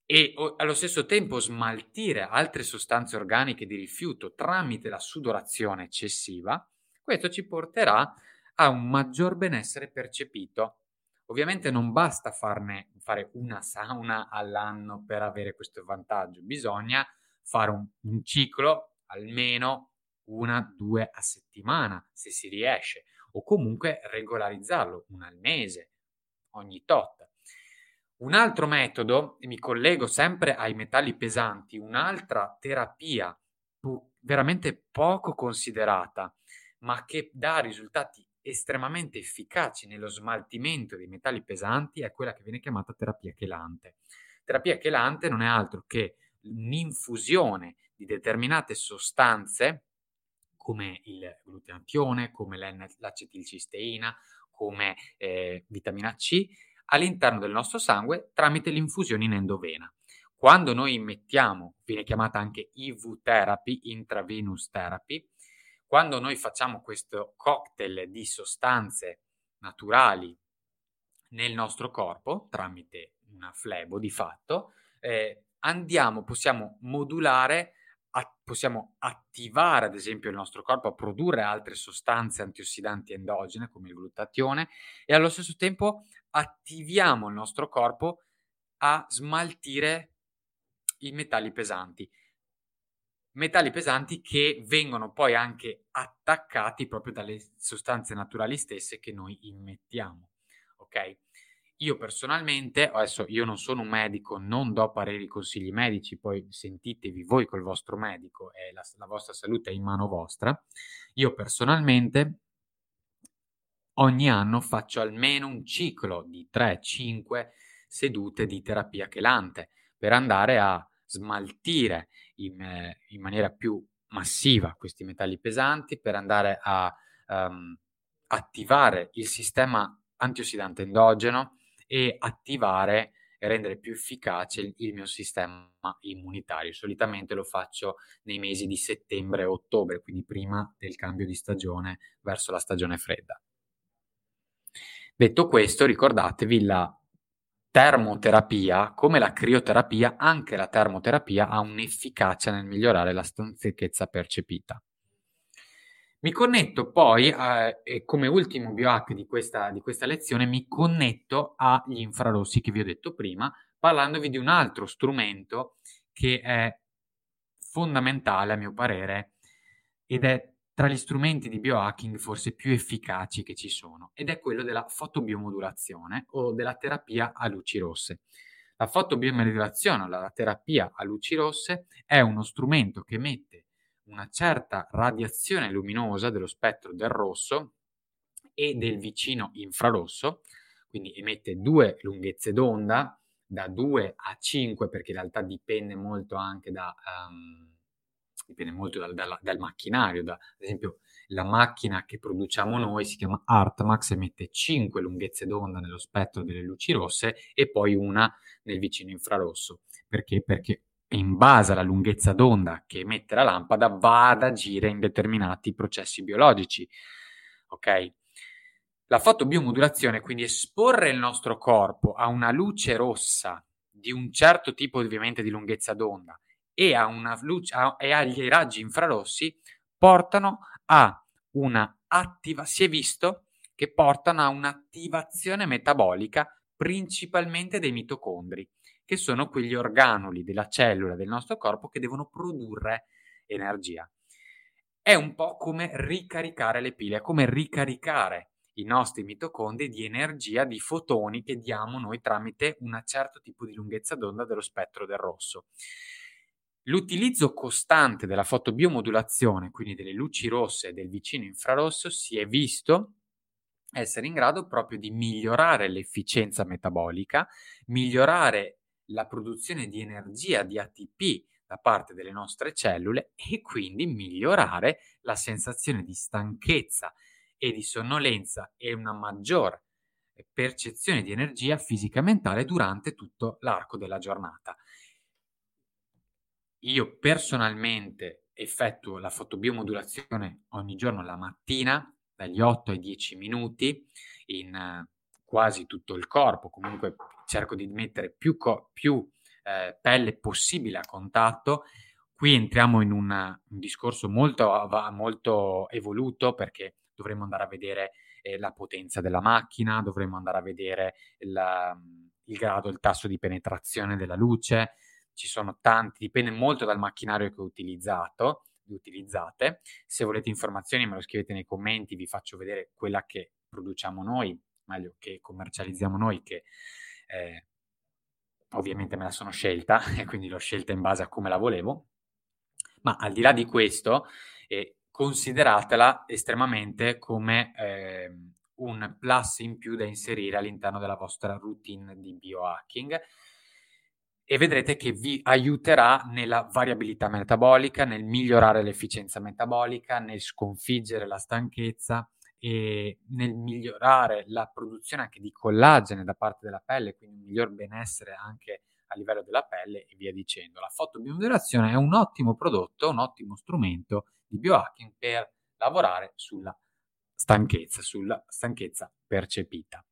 e allo stesso tempo smaltire altre sostanze organiche di rifiuto tramite la sudorazione eccessiva, questo ci porterà a un maggior benessere percepito. Ovviamente non basta farne, fare una sauna all'anno per avere questo vantaggio, bisogna fare un, un ciclo almeno una, due a settimana, se si riesce, o comunque regolarizzarlo una al mese, ogni tot. Un altro metodo, e mi collego sempre ai metalli pesanti, un'altra terapia veramente poco considerata, ma che dà risultati estremamente efficaci nello smaltimento dei metalli pesanti, è quella che viene chiamata terapia chelante. Terapia chelante non è altro che un'infusione di determinate sostanze come il glutatione, come l'acetilcisteina, come eh, vitamina C all'interno del nostro sangue tramite l'infusione in endovena. Quando noi immettiamo, viene chiamata anche IV therapy, intravenous therapy, quando noi facciamo questo cocktail di sostanze naturali nel nostro corpo tramite una flebo di fatto, eh, andiamo, possiamo modulare, possiamo attivare ad esempio il nostro corpo a produrre altre sostanze antiossidanti endogene come il glutatione e allo stesso tempo attiviamo il nostro corpo a smaltire i metalli pesanti. Metalli pesanti che vengono poi anche attaccati proprio dalle sostanze naturali stesse che noi immettiamo. Ok? Io personalmente, adesso io non sono un medico, non do pareri consigli medici, poi sentitevi voi col vostro medico e la, la vostra salute è in mano vostra. Io personalmente ogni anno faccio almeno un ciclo di 3-5 sedute di terapia chelante per andare a smaltire in, eh, in maniera più massiva questi metalli pesanti, per andare a um, attivare il sistema antiossidante endogeno e attivare e rendere più efficace il, mio sistema immunitario. Solitamente lo faccio nei mesi di settembre e ottobre, quindi prima del cambio di stagione verso la stagione fredda. Detto questo, ricordatevi la termoterapia, come la crioterapia, anche la termoterapia ha un'efficacia nel migliorare la stanchezza percepita. Mi connetto poi, eh, come ultimo biohack di questa, di questa lezione, mi connetto agli infrarossi che vi ho detto prima, parlandovi di un altro strumento che è fondamentale a mio parere ed è tra gli strumenti di biohacking forse più efficaci che ci sono ed è quello della fotobiomodulazione o della terapia a luci rosse. La fotobiomodulazione o la terapia a luci rosse è uno strumento che mette una certa radiazione luminosa dello spettro del rosso e del vicino infrarosso, quindi emette due lunghezze d'onda da 2 a 5 perché in realtà dipende molto anche da... Um, dipende molto dal, dal, dal macchinario, da, ad esempio la macchina che produciamo noi si chiama Artmax, emette 5 lunghezze d'onda nello spettro delle luci rosse e poi una nel vicino infrarosso. Perché? Perché in base alla lunghezza d'onda che emette la lampada va ad agire in determinati processi biologici. Ok? La fotobiomodulazione, quindi esporre il nostro corpo a una luce rossa di un certo tipo ovviamente di lunghezza d'onda e, a una luce, a, e agli raggi infrarossi portano a una attiva, si è visto che portano a un'attivazione metabolica principalmente dei mitocondri, che sono quegli organuli della cellula del nostro corpo che devono produrre energia. È un po' come ricaricare le pile, è come ricaricare i nostri mitocondri di energia, di fotoni che diamo noi tramite un certo tipo di lunghezza d'onda dello spettro del rosso. L'utilizzo costante della fotobiomodulazione, quindi delle luci rosse e del vicino infrarosso, si è visto essere in grado proprio di migliorare l'efficienza metabolica, migliorare la produzione di energia di ATP da parte delle nostre cellule e quindi migliorare la sensazione di stanchezza e di sonnolenza e una maggior percezione di energia fisica e mentale durante tutto l'arco della giornata. Io personalmente effettuo la fotobiomodulazione ogni giorno la mattina, dagli 8 ai 10 minuti, in uh, quasi tutto il corpo. Comunque cerco di mettere più, co- più eh, pelle possibile a contatto. Qui entriamo in un, un discorso molto, molto, evoluto perché dovremmo andare a vedere eh, la potenza della macchina, dovremmo andare a vedere il, il grado, il tasso di penetrazione della luce, ci sono tanti, dipende molto dal macchinario che ho utilizzato, utilizzate. Se volete informazioni me lo scrivete nei commenti, vi faccio vedere quella che produciamo noi, meglio che commercializziamo noi, che eh, ovviamente me la sono scelta e quindi l'ho scelta in base a come la volevo. Ma al di là di questo, eh, consideratela estremamente come eh, un plus in più da inserire all'interno della vostra routine di biohacking e vedrete che vi aiuterà nella variabilità metabolica, nel migliorare l'efficienza metabolica, nel sconfiggere la stanchezza e nel migliorare la produzione anche di collagene da parte della pelle, quindi un miglior benessere anche a livello della pelle e via dicendo. La fotobiomodulazione è un ottimo prodotto, un ottimo strumento di biohacking per lavorare sulla stanchezza, sulla stanchezza percepita.